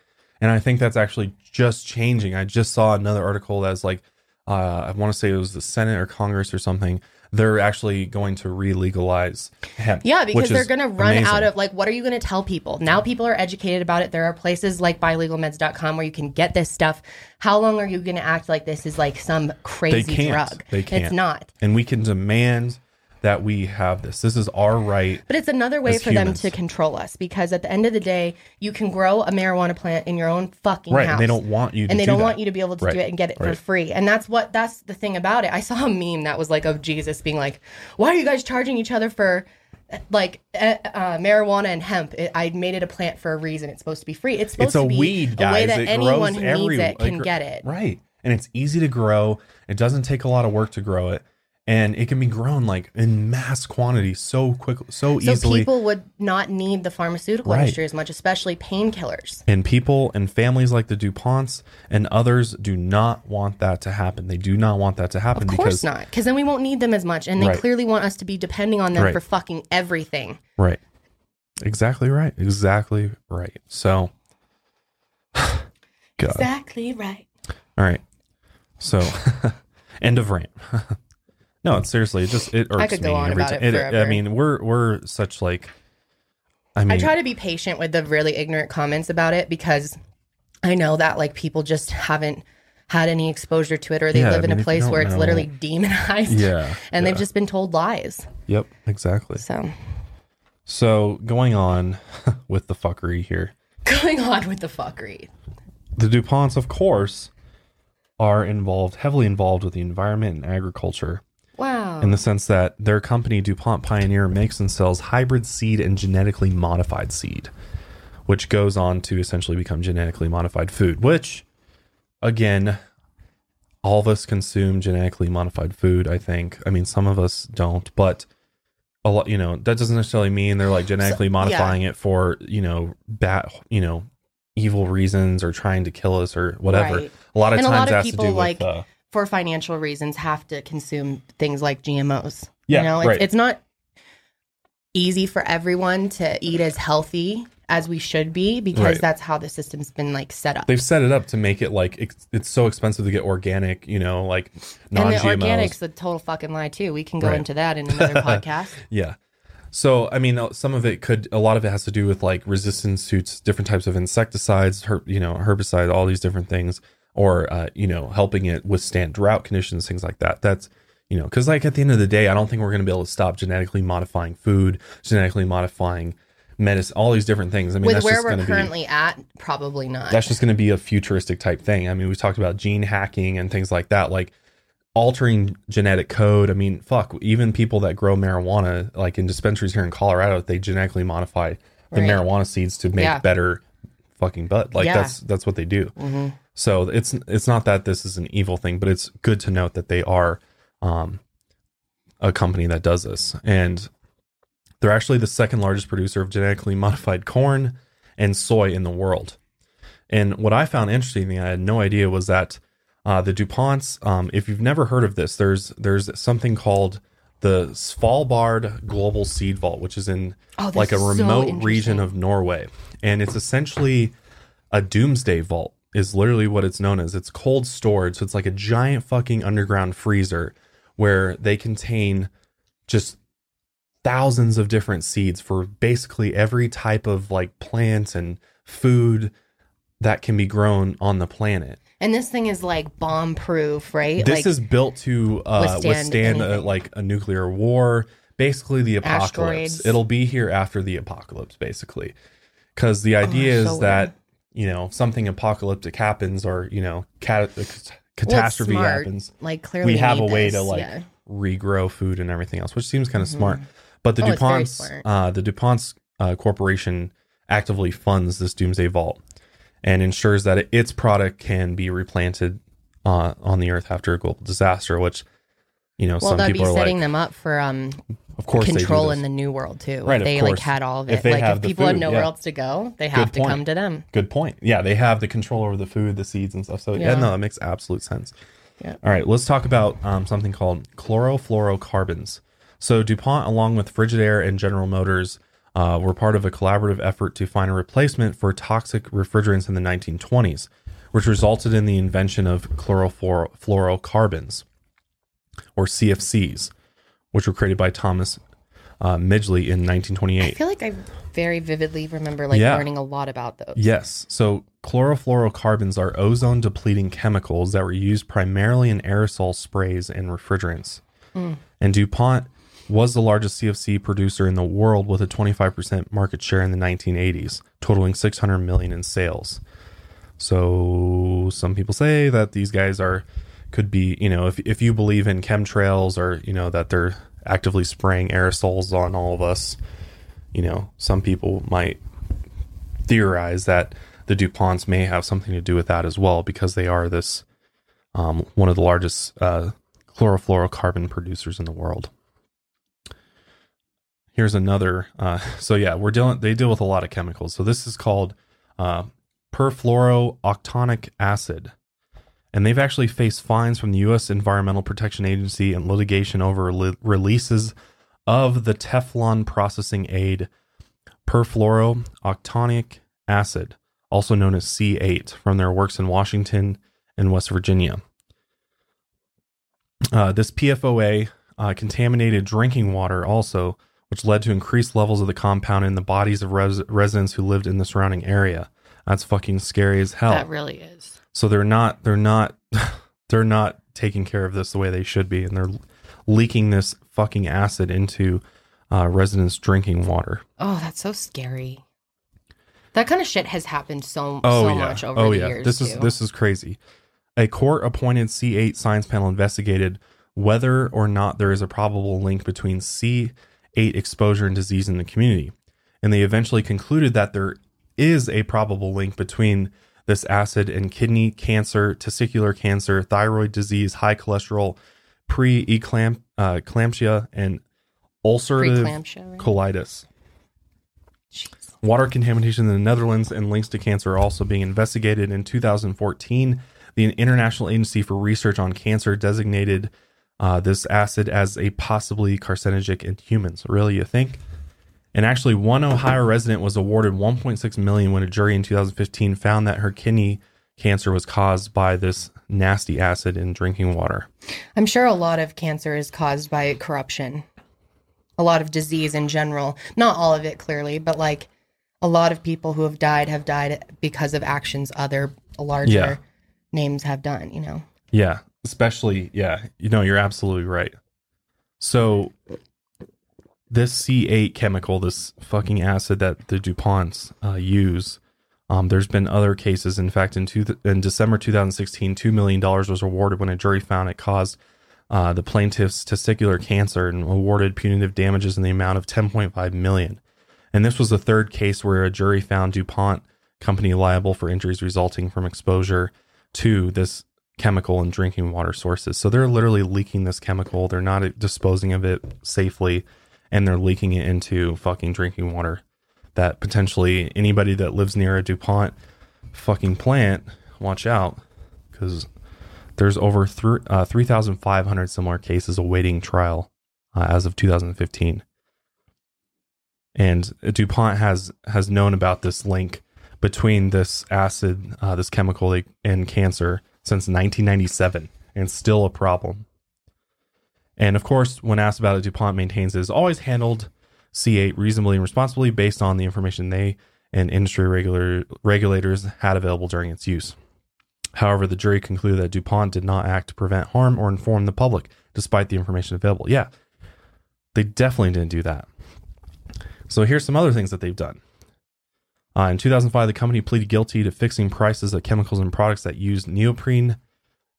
And I think that's actually just changing. I just saw another article that's like uh I want to say it was the Senate or Congress or something. They're actually going to re-legalize hemp. Yeah, because they're going to run amazing. out of like, what are you going to tell people? Now people are educated about it. There are places like buylegalmeds.com where you can get this stuff. How long are you going to act like this is like some crazy can't. drug? They can't. It's not. and we can demand that we have this. This is our right. But it's another way for humans. them to control us because at the end of the day, you can grow a marijuana plant in your own fucking Right. house. And they don't want you to and they do don't that. want you to be able to Right. do it and get it for free. And that's what that's the thing about it. I saw a meme that was like of Jesus being like, "Why are you guys charging each other for like uh, uh, marijuana and hemp. It, I made it a plant for a reason. It's supposed to be free. It's supposed It's a to be weed, guys. a way that it anyone who every, needs it can get it. Right. And it's easy to grow. It doesn't take a lot of work to grow it. And it can be grown like in mass quantity so quick, so, easily. So easily. people would not need the pharmaceutical Right. industry as much, especially painkillers. and people and families like the DuPonts and others do not want that to happen. They do not want that to happen Of because course not, because then we won't need them as much, and they Right. clearly want us to be depending on them Right. for fucking everything. Right. Exactly right. Exactly right. So. Exactly right. All right. So, end of rant. no, it's seriously, it just it irks I could go me on every about time. it I mean, we're we're such like, I mean, I try to be patient with the really ignorant comments about it because I know that like people just haven't had any exposure to it or they Yeah, live I in mean, if a you place don't where it's know- literally demonized. yeah, And yeah. they've just been told lies. yep, exactly. So So going on with the fuckery here, going on with the fuckery. the Duponts, of course, are involved heavily involved with the environment and agriculture. Wow. in the sense that their company DuPont Pioneer makes and sells hybrid seed and genetically modified seed, which goes on to essentially become genetically modified food, which again, all of us consume genetically modified food, I think. I mean, some of us don't, but a lot, you know, that doesn't necessarily mean they're like genetically modifying it for, you know, bad, you know, evil reasons or trying to kill us or whatever. Right. A lot of And a times lot it of has to people, do like, with uh, For financial reasons, have to consume things like GMOs. Yeah, you know, it's, right. it's not easy for everyone to eat as healthy as we should be because Right. that's how the system's been like set up. they've set it up to make it like it's, it's so expensive to get organic, you know, like non and the GMOs. organics, a total fucking lie too. We can go Right. into that in another podcast. Yeah. So, I mean, uh, some of it could, a lot of it has to do with like resistance to different types of insecticides, her, you know, herbicides, all these different things, or, uh, you know, helping it withstand drought conditions, things like that. That's, you know, because like at the end of the day, I don't think we're going to be able to stop genetically modifying food, genetically modifying medicine, all these different things. I mean, With that's where just we're to be. currently at, probably not. that's just going to be a futuristic type thing. I mean, we talked about gene hacking and things like that, like altering genetic code. I mean, fuck, even people that grow marijuana, like in dispensaries here in Colorado, they genetically modify the Right. marijuana seeds to make Yeah. better fucking bud. Like Yeah. that's that's what they do. Mhm. So it's it's not that this is an evil thing, but it's good to note that they are um, a company that does this, and they're actually the second largest producer of genetically modified corn and soy in the world. And what I found interesting, I had no idea, was that uh, the Duponts. Um, if you've never heard of this, there's there's something called the Svalbard Global Seed Vault, which is in Oh, like a is so remote region of Norway, and it's essentially a doomsday vault. Is literally what it's known as. It's cold storage, so it's like a giant fucking underground freezer where they contain just thousands of different seeds for basically every type of like plant and food that can be grown on the planet. And this thing is like bomb proof, right? This like, is built to uh, withstand withstand, a, like a nuclear war, basically the apocalypse. Asteroids. It'll be here after the apocalypse, basically, because the idea that's is Oh, so that. You know something apocalyptic happens or you know cat- catastrophe smart. happens. Like clearly, We have a way this, to like yeah. regrow food and everything else, which seems kind of smart. But the Oh, DuPont's uh, the DuPont's uh, corporation actively funds this Doomsday Vault and ensures that its product can be replanted uh, on the earth after a global disaster. Which you know Well, some that'd be people are setting like, them up for um of course control in the new world too. Right, If they course. like had all of If it. they like have if people had food, nowhere yeah. else to go, they have to come to them. Good point. Yeah, they have the control over the food, the seeds, and stuff. So yeah, Yeah. no, that makes absolute sense. Yeah. All right, let's talk about um, something called chlorofluorocarbons. So DuPont, along with Frigidaire and General Motors, uh, were part of a collaborative effort to find a replacement for toxic refrigerants in the 1920s, which resulted in the invention of chlorofluorocarbons, or CFCs, which were created by Thomas uh, Midgley in 1928. I feel like I very vividly remember like Yeah. learning a lot about those. Yes. So chlorofluorocarbons are ozone depleting chemicals that were used primarily in aerosol sprays and refrigerants. And DuPont was the largest CFC producer in the world with a 25% market share in the 1980s, totaling 600 million in sales. So some people say that these guys are could be, you know, if if you believe in chemtrails or, you know, that they're actively spraying aerosols on all of us. You know, some people might theorize that the DuPonts may have something to do with that as well because they are this um, one of the largest uh, chlorofluorocarbon producers in the world. Here's another. Uh, so yeah, we're dealing. They deal with a lot of chemicals. So this is called uh, perfluorooctanoic acid, and they've actually faced fines from the U.S. Environmental Protection Agency and litigation over li- releases of the Teflon processing aid perfluorooctanoic acid, also known as C8, from their works in Washington and West Virginia. Uh, this PFOA uh, contaminated drinking water also, which led to increased levels of the compound in the bodies of res- residents who lived in the surrounding area. That's fucking scary as hell. That really is. So they're not they're not they're not taking care of this the way they should be, and they're leaking this fucking acid into uh, residents' drinking water. Oh, that's so scary. That kind of shit has happened so Oh so yeah, much over oh the yeah. years. This is this is crazy. A court-appointed C8 science panel investigated whether or not there is a probable link between C8 exposure and disease in the community, and they eventually concluded that there is a probable link between this acid and kidney cancer, testicular cancer, thyroid disease, high cholesterol, pre-eclampsia, and ulcerative right? colitis. Jeez. Water contamination in the Netherlands and links to cancer are also being investigated. In 2014, the International Agency for Research on Cancer designated uh, this acid as a possibly carcinogenic in humans. Really, you think? And actually, one Ohio resident was awarded 1.6 million when a jury in 2015 found that her kidney cancer was caused by this nasty acid in drinking water. I'm sure a lot of cancer is caused by corruption. A lot of disease in general. Not all of it, clearly, but like a lot of people who have died have died because of actions other larger Yeah. names have done, you know? Yeah, especially yeah, you know, you're absolutely right. So this C8 chemical, this fucking acid that the DuPonts uh, use, um, there's been other cases. In fact, in two, in December 2016, two million dollars was awarded when a jury found it caused uh, the plaintiff's testicular cancer and awarded punitive damages in the amount of 10.5 million. And this was the third case where a jury found DuPont company liable for injuries resulting from exposure to this chemical in drinking water sources. So they're literally leaking this chemical. They're not disposing of it safely and they're leaking it into fucking drinking water that potentially anybody that lives near a DuPont fucking plant, watch out cuz there's over thr uh, 3,500 similar cases awaiting trial uh, as of 2015. And DuPont has has known about this link between this acid, uh, this chemical, and cancer since 1997, and still a problem. And of course, when asked about it, DuPont maintains it has always handled C8 reasonably and responsibly based on the information they and industry regular, regulators had available during its use. However, the jury concluded that DuPont did not act to prevent harm or inform the public despite the information available. Yeah, they definitely didn't do that. So here's some other things that they've done. Uh, in 2005, the company pleaded guilty to fixing prices of chemicals and products that used neoprene,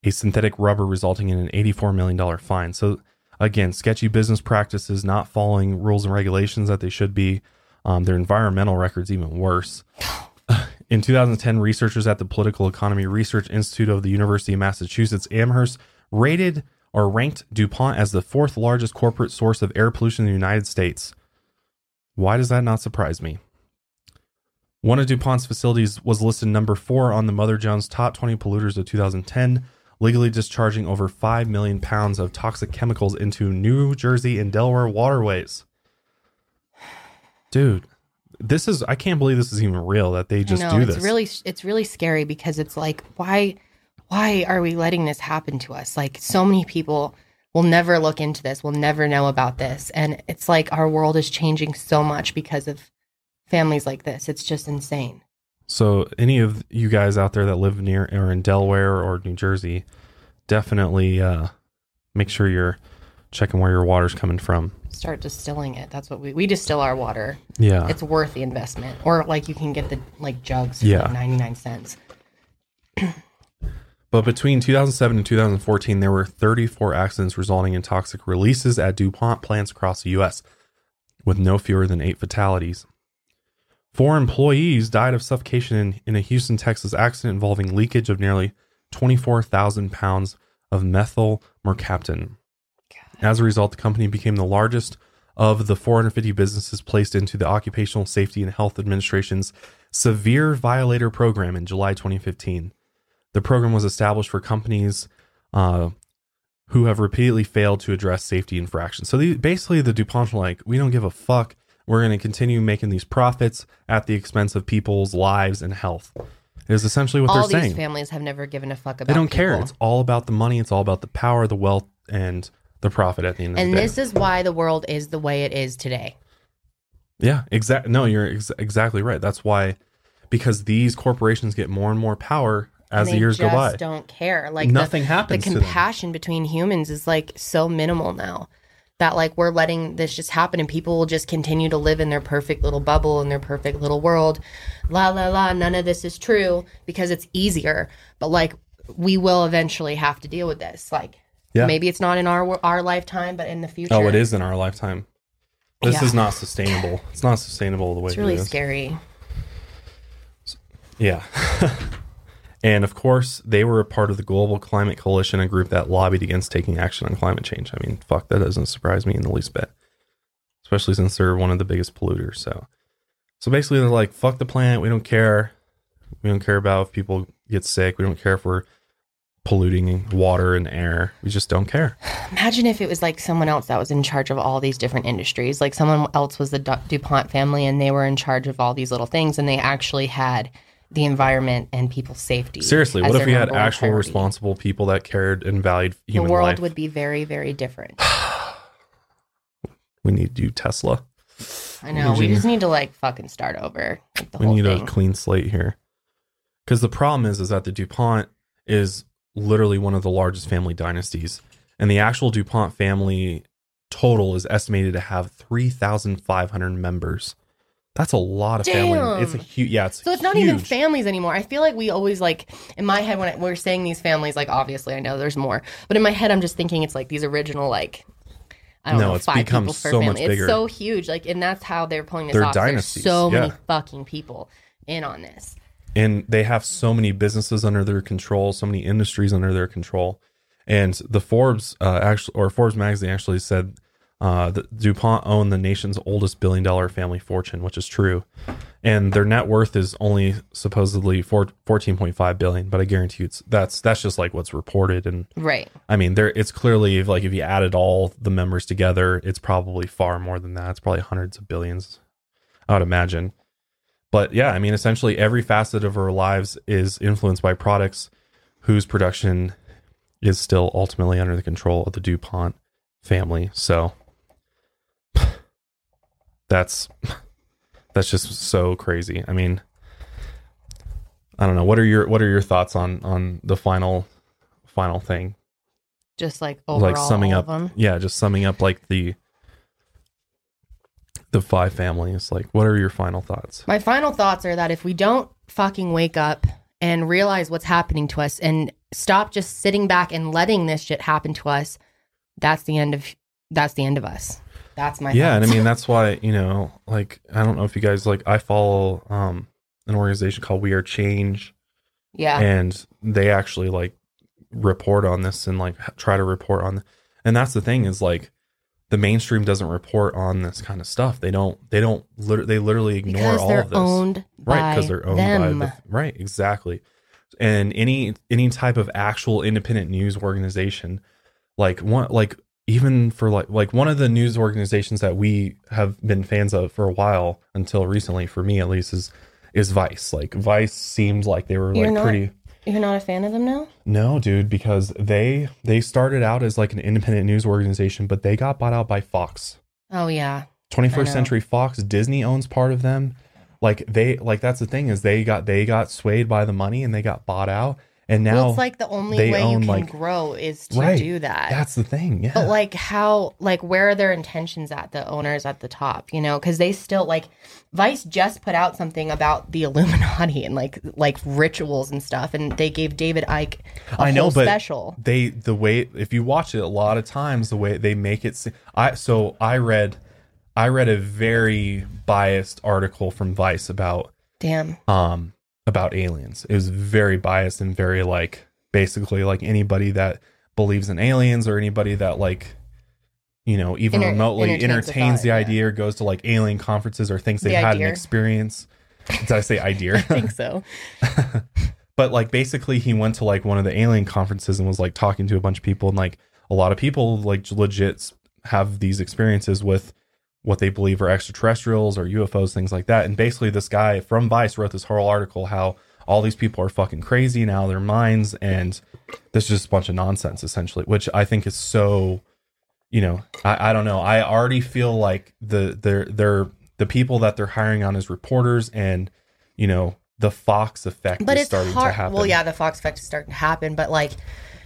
a synthetic rubber, resulting in an $84 million fine. So, again, sketchy business practices, not following rules and regulations that they should be. Um, their environmental records even worse. In 2010, researchers at the Political Economy Research Institute of the University of Massachusetts Amherst rated or ranked DuPont as the fourth largest corporate source of air pollution in the United States. Why does that not surprise me? One of DuPont's facilities was listed number four on the Mother Jones top 20 polluters of 2010, legally discharging over 5 million pounds of toxic chemicals into New Jersey and Delaware waterways. Dude, this is, I can't believe this is even real that they just do it's this. really it's really scary because it's like why why are we letting this happen to us? Like so many people will never look into this, will never know about this, and it's like our world is changing so much because of families like this. It's just insane. So, any of you guys out there that live near or in Delaware or New Jersey, definitely uh, make sure you're checking where your water's coming from. Start distilling it. That's what we we distill our water. Yeah. It's worth the investment. Or like you can get the like jugs for Yeah. like 99 cents. But between 2007 and 2014, there were 34 accidents resulting in toxic releases at DuPont plants across the U.S., with no fewer than eight fatalities. Four employees died of suffocation in, in a Houston, Texas accident involving leakage of nearly 24,000 pounds of methyl mercaptan. As a result, the company became the largest of the 450 businesses placed into the Occupational Safety and Health Administration's Severe Violator Program in July 2015. The program was established for companies uh, who have repeatedly failed to address safety infractions. So the, basically, the DuPont were like, we don't give a fuck. We're going to continue making these profits at the expense of people's lives and health. Is essentially what All they're these saying. families have never given a fuck about. It. They don't care. It's all about the money. It's all about the power, the wealth, and the profit at the end of and the day. this is why the world is the way it is today. Yeah, exact. No, you're ex- exactly right. That's why, because these corporations get more and more power as the years go just by. don't care. Like Nothing the, happens The compassion between humans is like so minimal now that like we're letting this just happen, and people will just continue to live in their perfect little bubble in their perfect little world. La la la. None of this is true because it's easier. But like we will eventually have to deal with this. Like Yeah. maybe it's not in our our lifetime, but in the future. Oh, it is in our lifetime. This Yeah. is not sustainable. It's not sustainable the way It's really it is. scary. Yeah. and of course, they were a part of the Global Climate Coalition, a group that lobbied against taking action on climate change. I mean, fuck, that doesn't surprise me in the least bit, especially since they're one of the biggest polluters. So, so basically, they're like, fuck the planet. We don't care. We don't care about if people get sick. We don't care if we're polluting water and air. We just don't care. Imagine if it was like someone else that was in charge of all these different industries. Like someone else was the DuPont family and they were in charge of all these little things and they actually had the environment and people's safety. Seriously, what if we had actual priority. responsible people that cared and valued human life? The world life? would be very, very different. we need you, Tesla. I know. We just need to like fucking start over. Like the we need thing. a clean slate here because the problem is is that the dupont is literally one of the largest family dynasties and the actual dupont family total is estimated to have 3500 members that's a lot of family it's a huge yeah it's so it's not even families anymore. I feel like we always like in my head when I, we're saying these families, like obviously I know there's more, but in my head I'm just thinking it's like these original like I don't No, know it's five become people per so much bigger. It's so huge, like, and that's how they're pulling this They're off. There's dynasties, so many fucking people in on this. and they have so many businesses under their control, so many industries under their control. And the Forbes uh, actually, or Forbes magazine actually said uh, that DuPont owned the nation's oldest billion dollar family fortune, which is true. And their net worth is only supposedly four, 14.5 billion, but I guarantee you it's that's that's just like what's reported. And Right. I mean, there it's clearly like if you added all the members together, it's probably far more than that. It's probably hundreds of billions, I would imagine. But yeah, I mean, essentially every facet of our lives is influenced by products whose production is still ultimately under the control of the DuPont family. So that's that's just so crazy. I mean, I don't know. What are your what are your thoughts on on the final final thing? Just like overall, like summing all up of them. yeah just summing up like the the five families like what are your final thoughts My final thoughts are that if we don't fucking wake up and realize what's happening to us and stop just sitting back and letting this shit happen to us, that's the end of that's the end of us. That's my yeah and i mean that's why you know like i don't know if you guys like i follow um an organization called we are change. Yeah. and they actually like report on this and like try to report on and that's the thing is like the mainstream doesn't report on this kind of stuff. They don't they don't they literally ignore because all they're of this. owned right because they're owned them. by the right exactly. And any any type of actual independent news organization like one like even for like like one of the news organizations that we have been fans of for a while until recently for me at least is is vice. Like vice seemed like they were You're like not- pretty You're not a fan of them now? no dude because they they started out as like an independent news organization but they got bought out by fox. Oh yeah. 21st century fox disney owns part of them. Like they like that's the thing is they got they got swayed by the money and they got bought out And now well, it's like the only way you can like- grow is to Right. do that. that's the thing. Yeah. But like how like where are their intentions at the owners at the top, you know? Cuz they still like Vice just put out something about the Illuminati and like like rituals and stuff and they gave David Icke a I know, whole but special. they the way if you watch it a lot of times the way they make it I so I read I read a very biased article from Vice about Damn. um about aliens. It was very biased and very like basically like anybody that believes in aliens or anybody that like you know even Enter- remotely entertains entertains, the the thought, yeah. idea or goes to like alien conferences or thinks they've The had an experience. Did I say idea? I think so. but like basically he went to like one of the alien conferences and was like talking to a bunch of people and like a lot of people like legit have these experiences with what they believe are extraterrestrials or UFOs things like that and basically this guy from Vice wrote this whole article how all these people are fucking crazy and out of their minds and this is just a bunch of nonsense essentially which I think is so you know I, I don't know I already feel like the they're they're the people that they're hiring on as reporters and you know the Fox effect But is it's starting hard. to happen. Well, yeah, the Fox effect is starting to happen, but like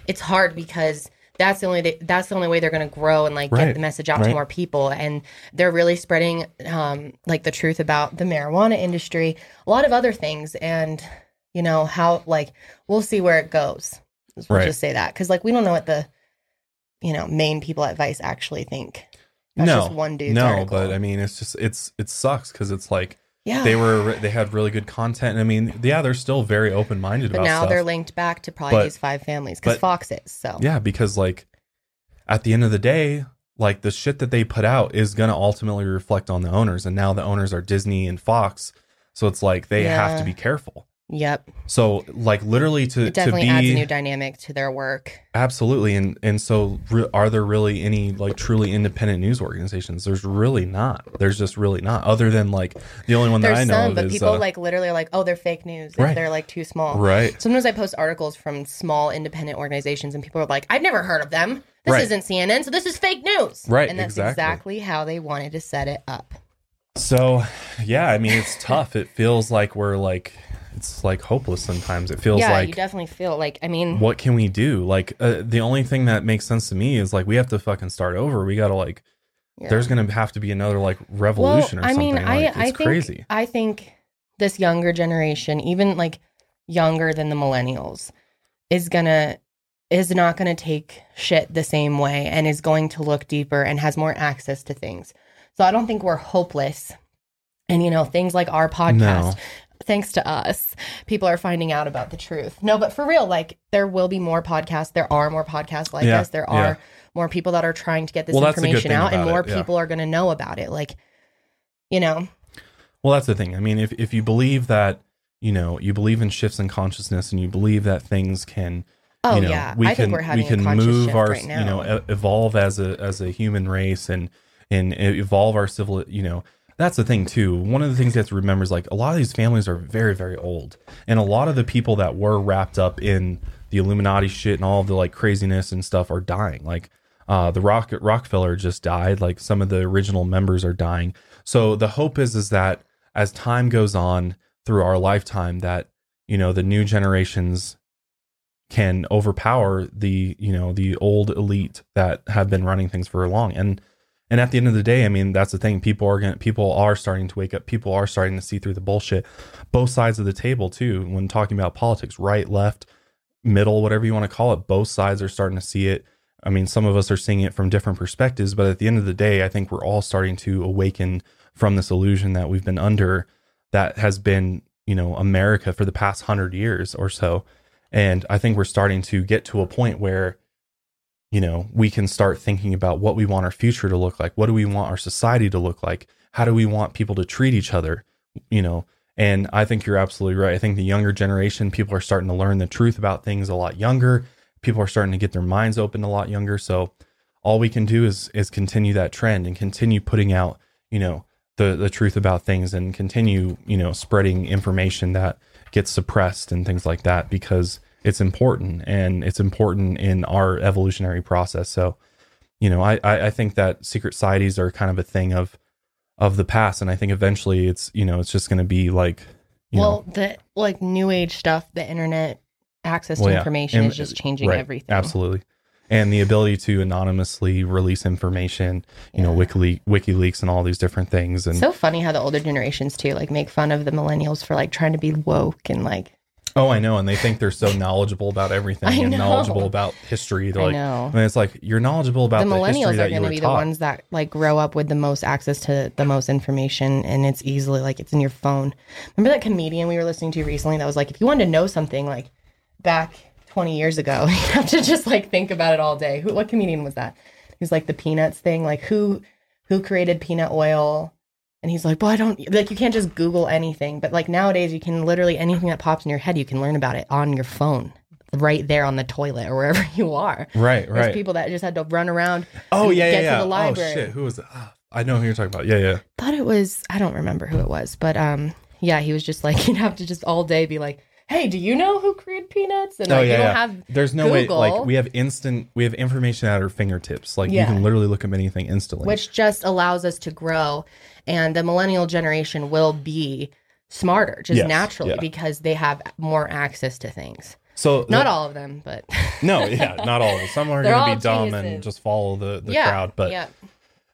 it's hard because that's the only that's the only way they're going to grow and like Right, get the message out to more people. And they're really spreading um like the truth about the marijuana industry a lot of other things. And you know how like we'll see where it goes. We'll Right. just say that. Because like we don't know what the you know main people at vice actually think. That's no, just one dude. no, article. but I mean, it's just it's it sucks because it's like yeah they were they had really good content. And I mean, yeah, they're still very open minded but about now stuff. they're linked back to probably But- these five families because fox is so yeah, because like at the end of the day, like the shit that they put out is gonna ultimately reflect on the owners, and now the owners are Disney and Fox, so it's like they have to be careful. Yep So like literally to it definitely to be adds a new dynamic to their work absolutely and and so re- are there really any like truly independent news organizations? There's really not. There's just really not. Other than like the only one that There's I know some, of but is people uh, like literally are like, oh, they're fake news. Right. They're like too small. right. Sometimes I post articles from small independent organizations, and people are like, I've never heard of them. This Right. isn't CNN, so this is fake news. Right, And that's exactly. exactly how they wanted to set it up. So, yeah, I mean, it's tough. It feels like we're like, it's like hopeless sometimes. It feels yeah, like, you definitely feel like, I mean, what can we do? Like, uh, the only thing that makes sense to me is like, we have to fucking start over. We got to like, yeah. there's going to have to be another like revolution or I something. mean, like, I, it's I think, crazy. I think this younger generation, even like younger than the millennials, is gonna is not gonna take shit the same way and is going to look deeper and has more access to things. So I don't think we're hopeless. And you know, things like our podcast, No. Thanks to us, people are finding out about the truth. No, but for real, like there will be more podcasts. There are more podcasts like Yeah, us. There yeah. are more people that are trying to get this Well, that's the good information out, and more it, yeah. people are going to know about it. Like, you know, Well, that's the thing. I mean, if, if you believe that, you know, you believe in shifts in consciousness and you believe that things can oh you know, yeah, we I can think we're having we can a move our right now. you know evolve as a as a human race and and evolve our civil you know that's the thing too. One of the things you have to remember is like a lot of these families are very very old. And a lot of the people that were wrapped up in the illuminati shit and all the like craziness and stuff are dying. Like uh the rock rockefeller just died. Like some of the original members are dying. So the hope is is that as time goes on through our lifetime that you know the new generations can overpower the you know the old elite that have been running things for long. And and at the end of the day i mean that's the thing. People are going people are starting to wake up. People are starting to see through the bullshit. Both sides of the table too when talking about politics right left middle whatever you want to call it both sides are starting to see it. I mean some of us are seeing it from different perspectives but at the end of the day i think we're all starting to awaken from this illusion that we've been under that has been you know america for the past 100 years or so. And I think we're starting to get to a point where, you know, we can start thinking about what we want our future to look like. What do we want our society to look like? How do we want people to treat each other? You know, and I think you're absolutely right. I think the younger generation, people are starting to learn the truth about things a lot younger. People are starting to get their minds open a lot younger. So all we can do is is continue that trend and continue putting out, you know, the the truth about things and continue, you know, spreading information that gets suppressed and things like that because it's important and it's important in our evolutionary process. So, you know, I, I I think that secret societies are kind of a thing of of the past, and I think eventually it's you know it's just going to be like you well, know the like new age stuff, the internet access Well, to yeah. information And- is just changing right, everything. Absolutely. And the ability to anonymously release information, you know, Wikile- WikiLeaks and all these different things. And So funny how the older generations too like make fun of the millennials for like trying to be woke and like oh, I know. And they think they're so knowledgeable about everything I and know. knowledgeable about history. They're I like, know. and it's like you're knowledgeable about the the, millennials are going to be taught. the ones that like grow up with the most access to the most information and it's easily like it's in your phone remember that comedian we were listening to recently that was like if you wanted to know something like back 20 years ago you have to just like think about it all day who what comedian was that he was like the peanuts thing like who who created peanut oil and he's like well i don't like you can't just google anything but like nowadays you can literally anything that pops in your head you can learn about it on your phone right there on the toilet or wherever you are right, right. there's people that just had to run around oh, and yeah, get yeah, yeah. to the library. Oh, shit. Who was? Ah, I know who you're talking about. Yeah, yeah. thought it was I don't remember who it was, but um yeah, he was just like you'd have to just all day be like, "Hey, do you know who created peanuts?" And like oh, you yeah, don't yeah. have There's no way. Like, we have instant, we have information at our fingertips. Like, you can literally look up anything instantly. which just allows us to grow and the millennial generation will be smarter just Yes, naturally yeah. because they have more access to things. so, Not the- all of them, but No, yeah, not all. of them. Some are going to be dumb and just follow the, the yeah, crowd. But yeah.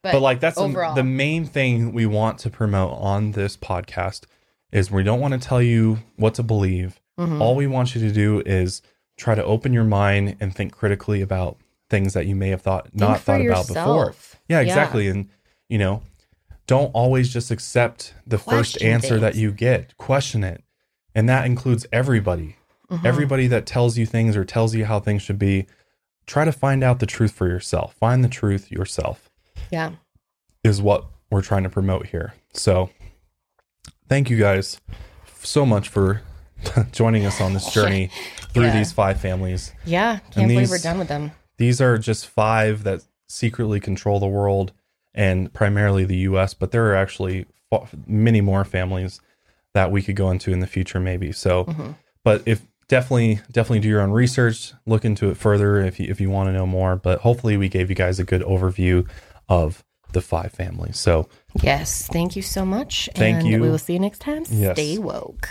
but, like that's the- overall. the, main thing we want to promote on this podcast is we don't want to tell you what to believe. Mhm. All we want you to do is try to open your mind and think critically about things that you may have thought not thought about before. yourself. Yeah, Yeah. exactly. And you know, don't always just accept the first Question answer that you get. Question it. And that includes everybody. Mhm. Everybody that tells you things or tells you how things should be. Try to find out the truth for yourself. Find the truth yourself yeah. is what we're trying to promote here. So, thank you guys so much for joining us on this journey through Yeah. these five families. Yeah, And can't believe we're done with them. These are just five that secretly control the world and primarily the US, but there are actually many more families that we could go into in the future maybe. So, Mhm. but if definitely definitely do your own research, look into it further if you, if you want to know more, but hopefully we gave you guys a good overview of the five families. So, Yes, thank you so much. Thank and you. we will see you next time. Yes. Stay woke.